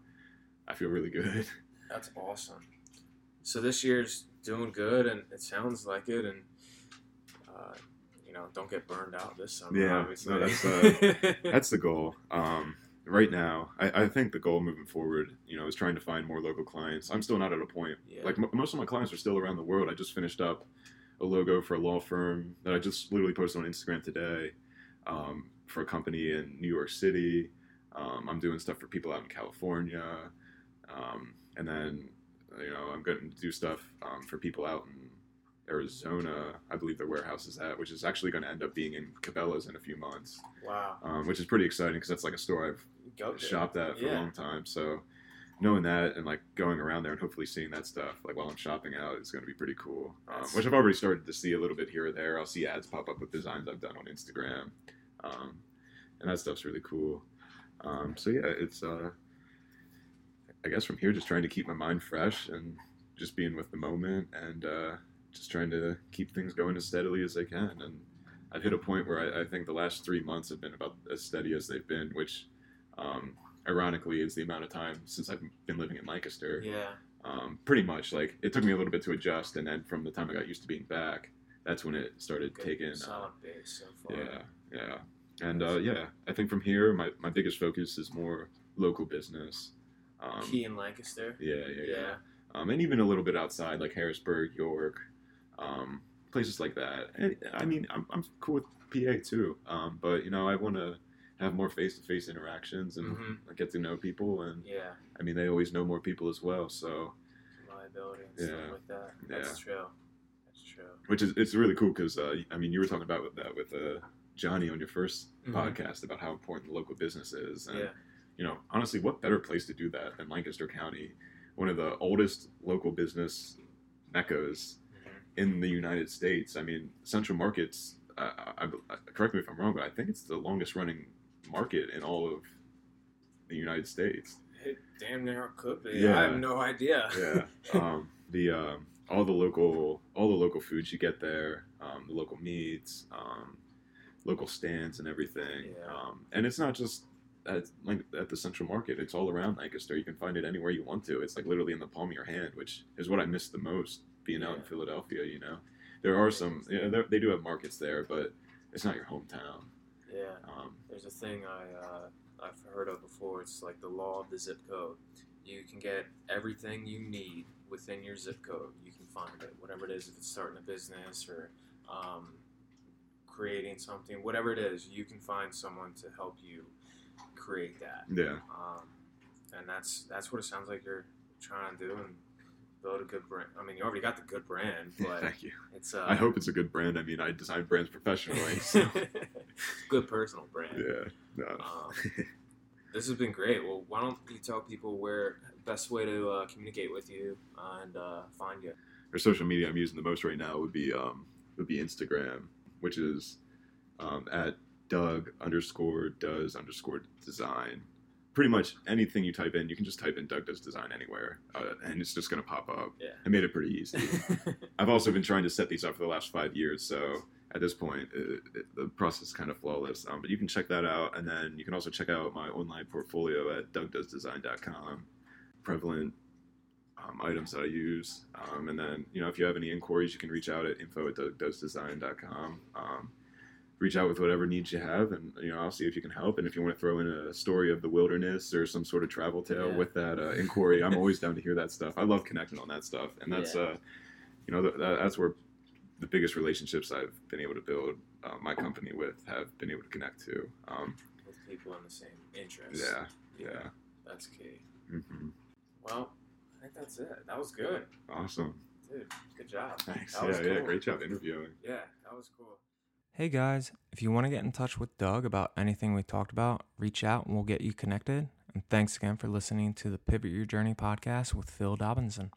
I feel really good. That's awesome. So this year's doing good, and it sounds like it, and uh, you know, don't get burned out this summer. Yeah, obviously. no, that's, uh, That's the goal. Um, right now, I, I think the goal moving forward, you know, is trying to find more local clients. I'm still not at a point. Yeah. Like m- most of my clients are still around the world. I just finished up a logo for a law firm that I just literally posted on Instagram today um, for a company in New York City. Um, I'm doing stuff for people out in California, um, and then you know I'm going to do stuff um, for people out in Arizona. I believe their warehouse is at, which is actually going to end up being in Cabela's in a few months wow. um, which is pretty exciting because that's like a store I've Go there. shopped at for Yeah. a long time. So knowing that and like going around there and hopefully seeing that stuff like while I'm shopping out is going to be pretty cool. Um, which I've already started to see a little bit here or there. I'll see ads pop up with designs I've done on Instagram, um, and that stuff's really cool. Um, so yeah, it's uh, I guess from here just trying to keep my mind fresh and just being with the moment and uh, just trying to keep things going as steadily as I can. And I've hit a point where I, I think the last three months have been about as steady as they've been, which um, ironically is the amount of time since I've been living in Lancaster. Yeah. Um, pretty much, like it took me a little bit to adjust, and then from the time I got used to being back, that's when it started Good, taking. Uh, solid base so far. yeah, yeah, and uh, yeah, I think from here, my, my biggest focus is more local business. Um, Key in Lancaster. yeah, yeah, yeah, Yeah. Um, and even a little bit outside, like Harrisburg, York, um, places like that. And I mean, I'm, I'm cool with PA too, um, but you know, I want to have more face-to-face interactions and Mhm. get to know people. And Yeah. I mean, they always know more people as well, so Reliability and Yeah. stuff like that. That's true. That's true. which is it's really cool because uh, I mean, you were talking about that with uh, Johnny on your 1st Mhm. podcast about how important local business is, and Yeah. You know, honestly, what better place to do that than Lancaster County, one of the oldest local business meccas Mhm. in the United States. I mean, Central Markets. I, I, I, correct me if I'm wrong, but I think it's the longest running market in all of the United States. It damn near could be. Yeah. I have no idea. Yeah. um, the um, all the local all the local foods you get there, um, the local meats, um, local stands, and everything. Yeah. Um, and it's not just at like at the Central Market. It's all around Lancaster. You can find it anywhere you want to. It's like literally in the palm of your hand, which is what I miss the most being out in Philadelphia. You know, there are some. Yeah, they do have markets there, but it's not your hometown. Yeah. Um, There's a thing I uh, I've heard of before. It's like the law of the zip code. You can get everything you need within your zip code. You can find it, whatever it is. If it's starting a business or um, creating something, whatever it is, you can find someone to help you create that. Yeah. Um, and that's that's what it sounds like you're trying to do and build a good brand. I mean, you already got the good brand, but Thank you. it's uh, I hope it's a good brand. I mean, I design brands professionally. So. good personal brand. yeah. No. Um, this has been great. Well, why don't you tell people where best way to uh, communicate with you and uh, find you? Or social media I'm using the most right now would be um would be Instagram, which is um, at Doug underscore does underscore design. Pretty much anything you type in, you can just type in Doug does design anywhere, uh, and it's just gonna pop up. Yeah. I made it pretty easy. I've also been trying to set these up for the last five years, so at this point, it, it, the process is kind of flawless. Um, but you can check that out, and then you can also check out my online portfolio at dougdoesdesign.com. Prevalent um, items that I use, um, and then you know if you have any inquiries, you can reach out at info at dougdoesdesign.com. Um, reach out with whatever needs you have, and you know I'll see if you can help. And if you want to throw in a story of the wilderness or some sort of travel tale Yeah. with that uh, inquiry, I'm always down to hear that stuff. I love connecting on that stuff, and that's Yeah. uh, you know th- that's where the biggest relationships I've been able to build uh, my company with have been able to connect to. Um, with people in the same interests. yeah, yeah. That's key. hmm Well, I think that's it. That was good, Awesome. dude. Good job. Thanks. That Yeah, was yeah. Great job interviewing. Yeah, that was cool. Hey guys, if you want to get in touch with Doug about anything we talked about, reach out and we'll get you connected. And thanks again for listening to the Pivot Your Journey podcast with Phil Dobinson.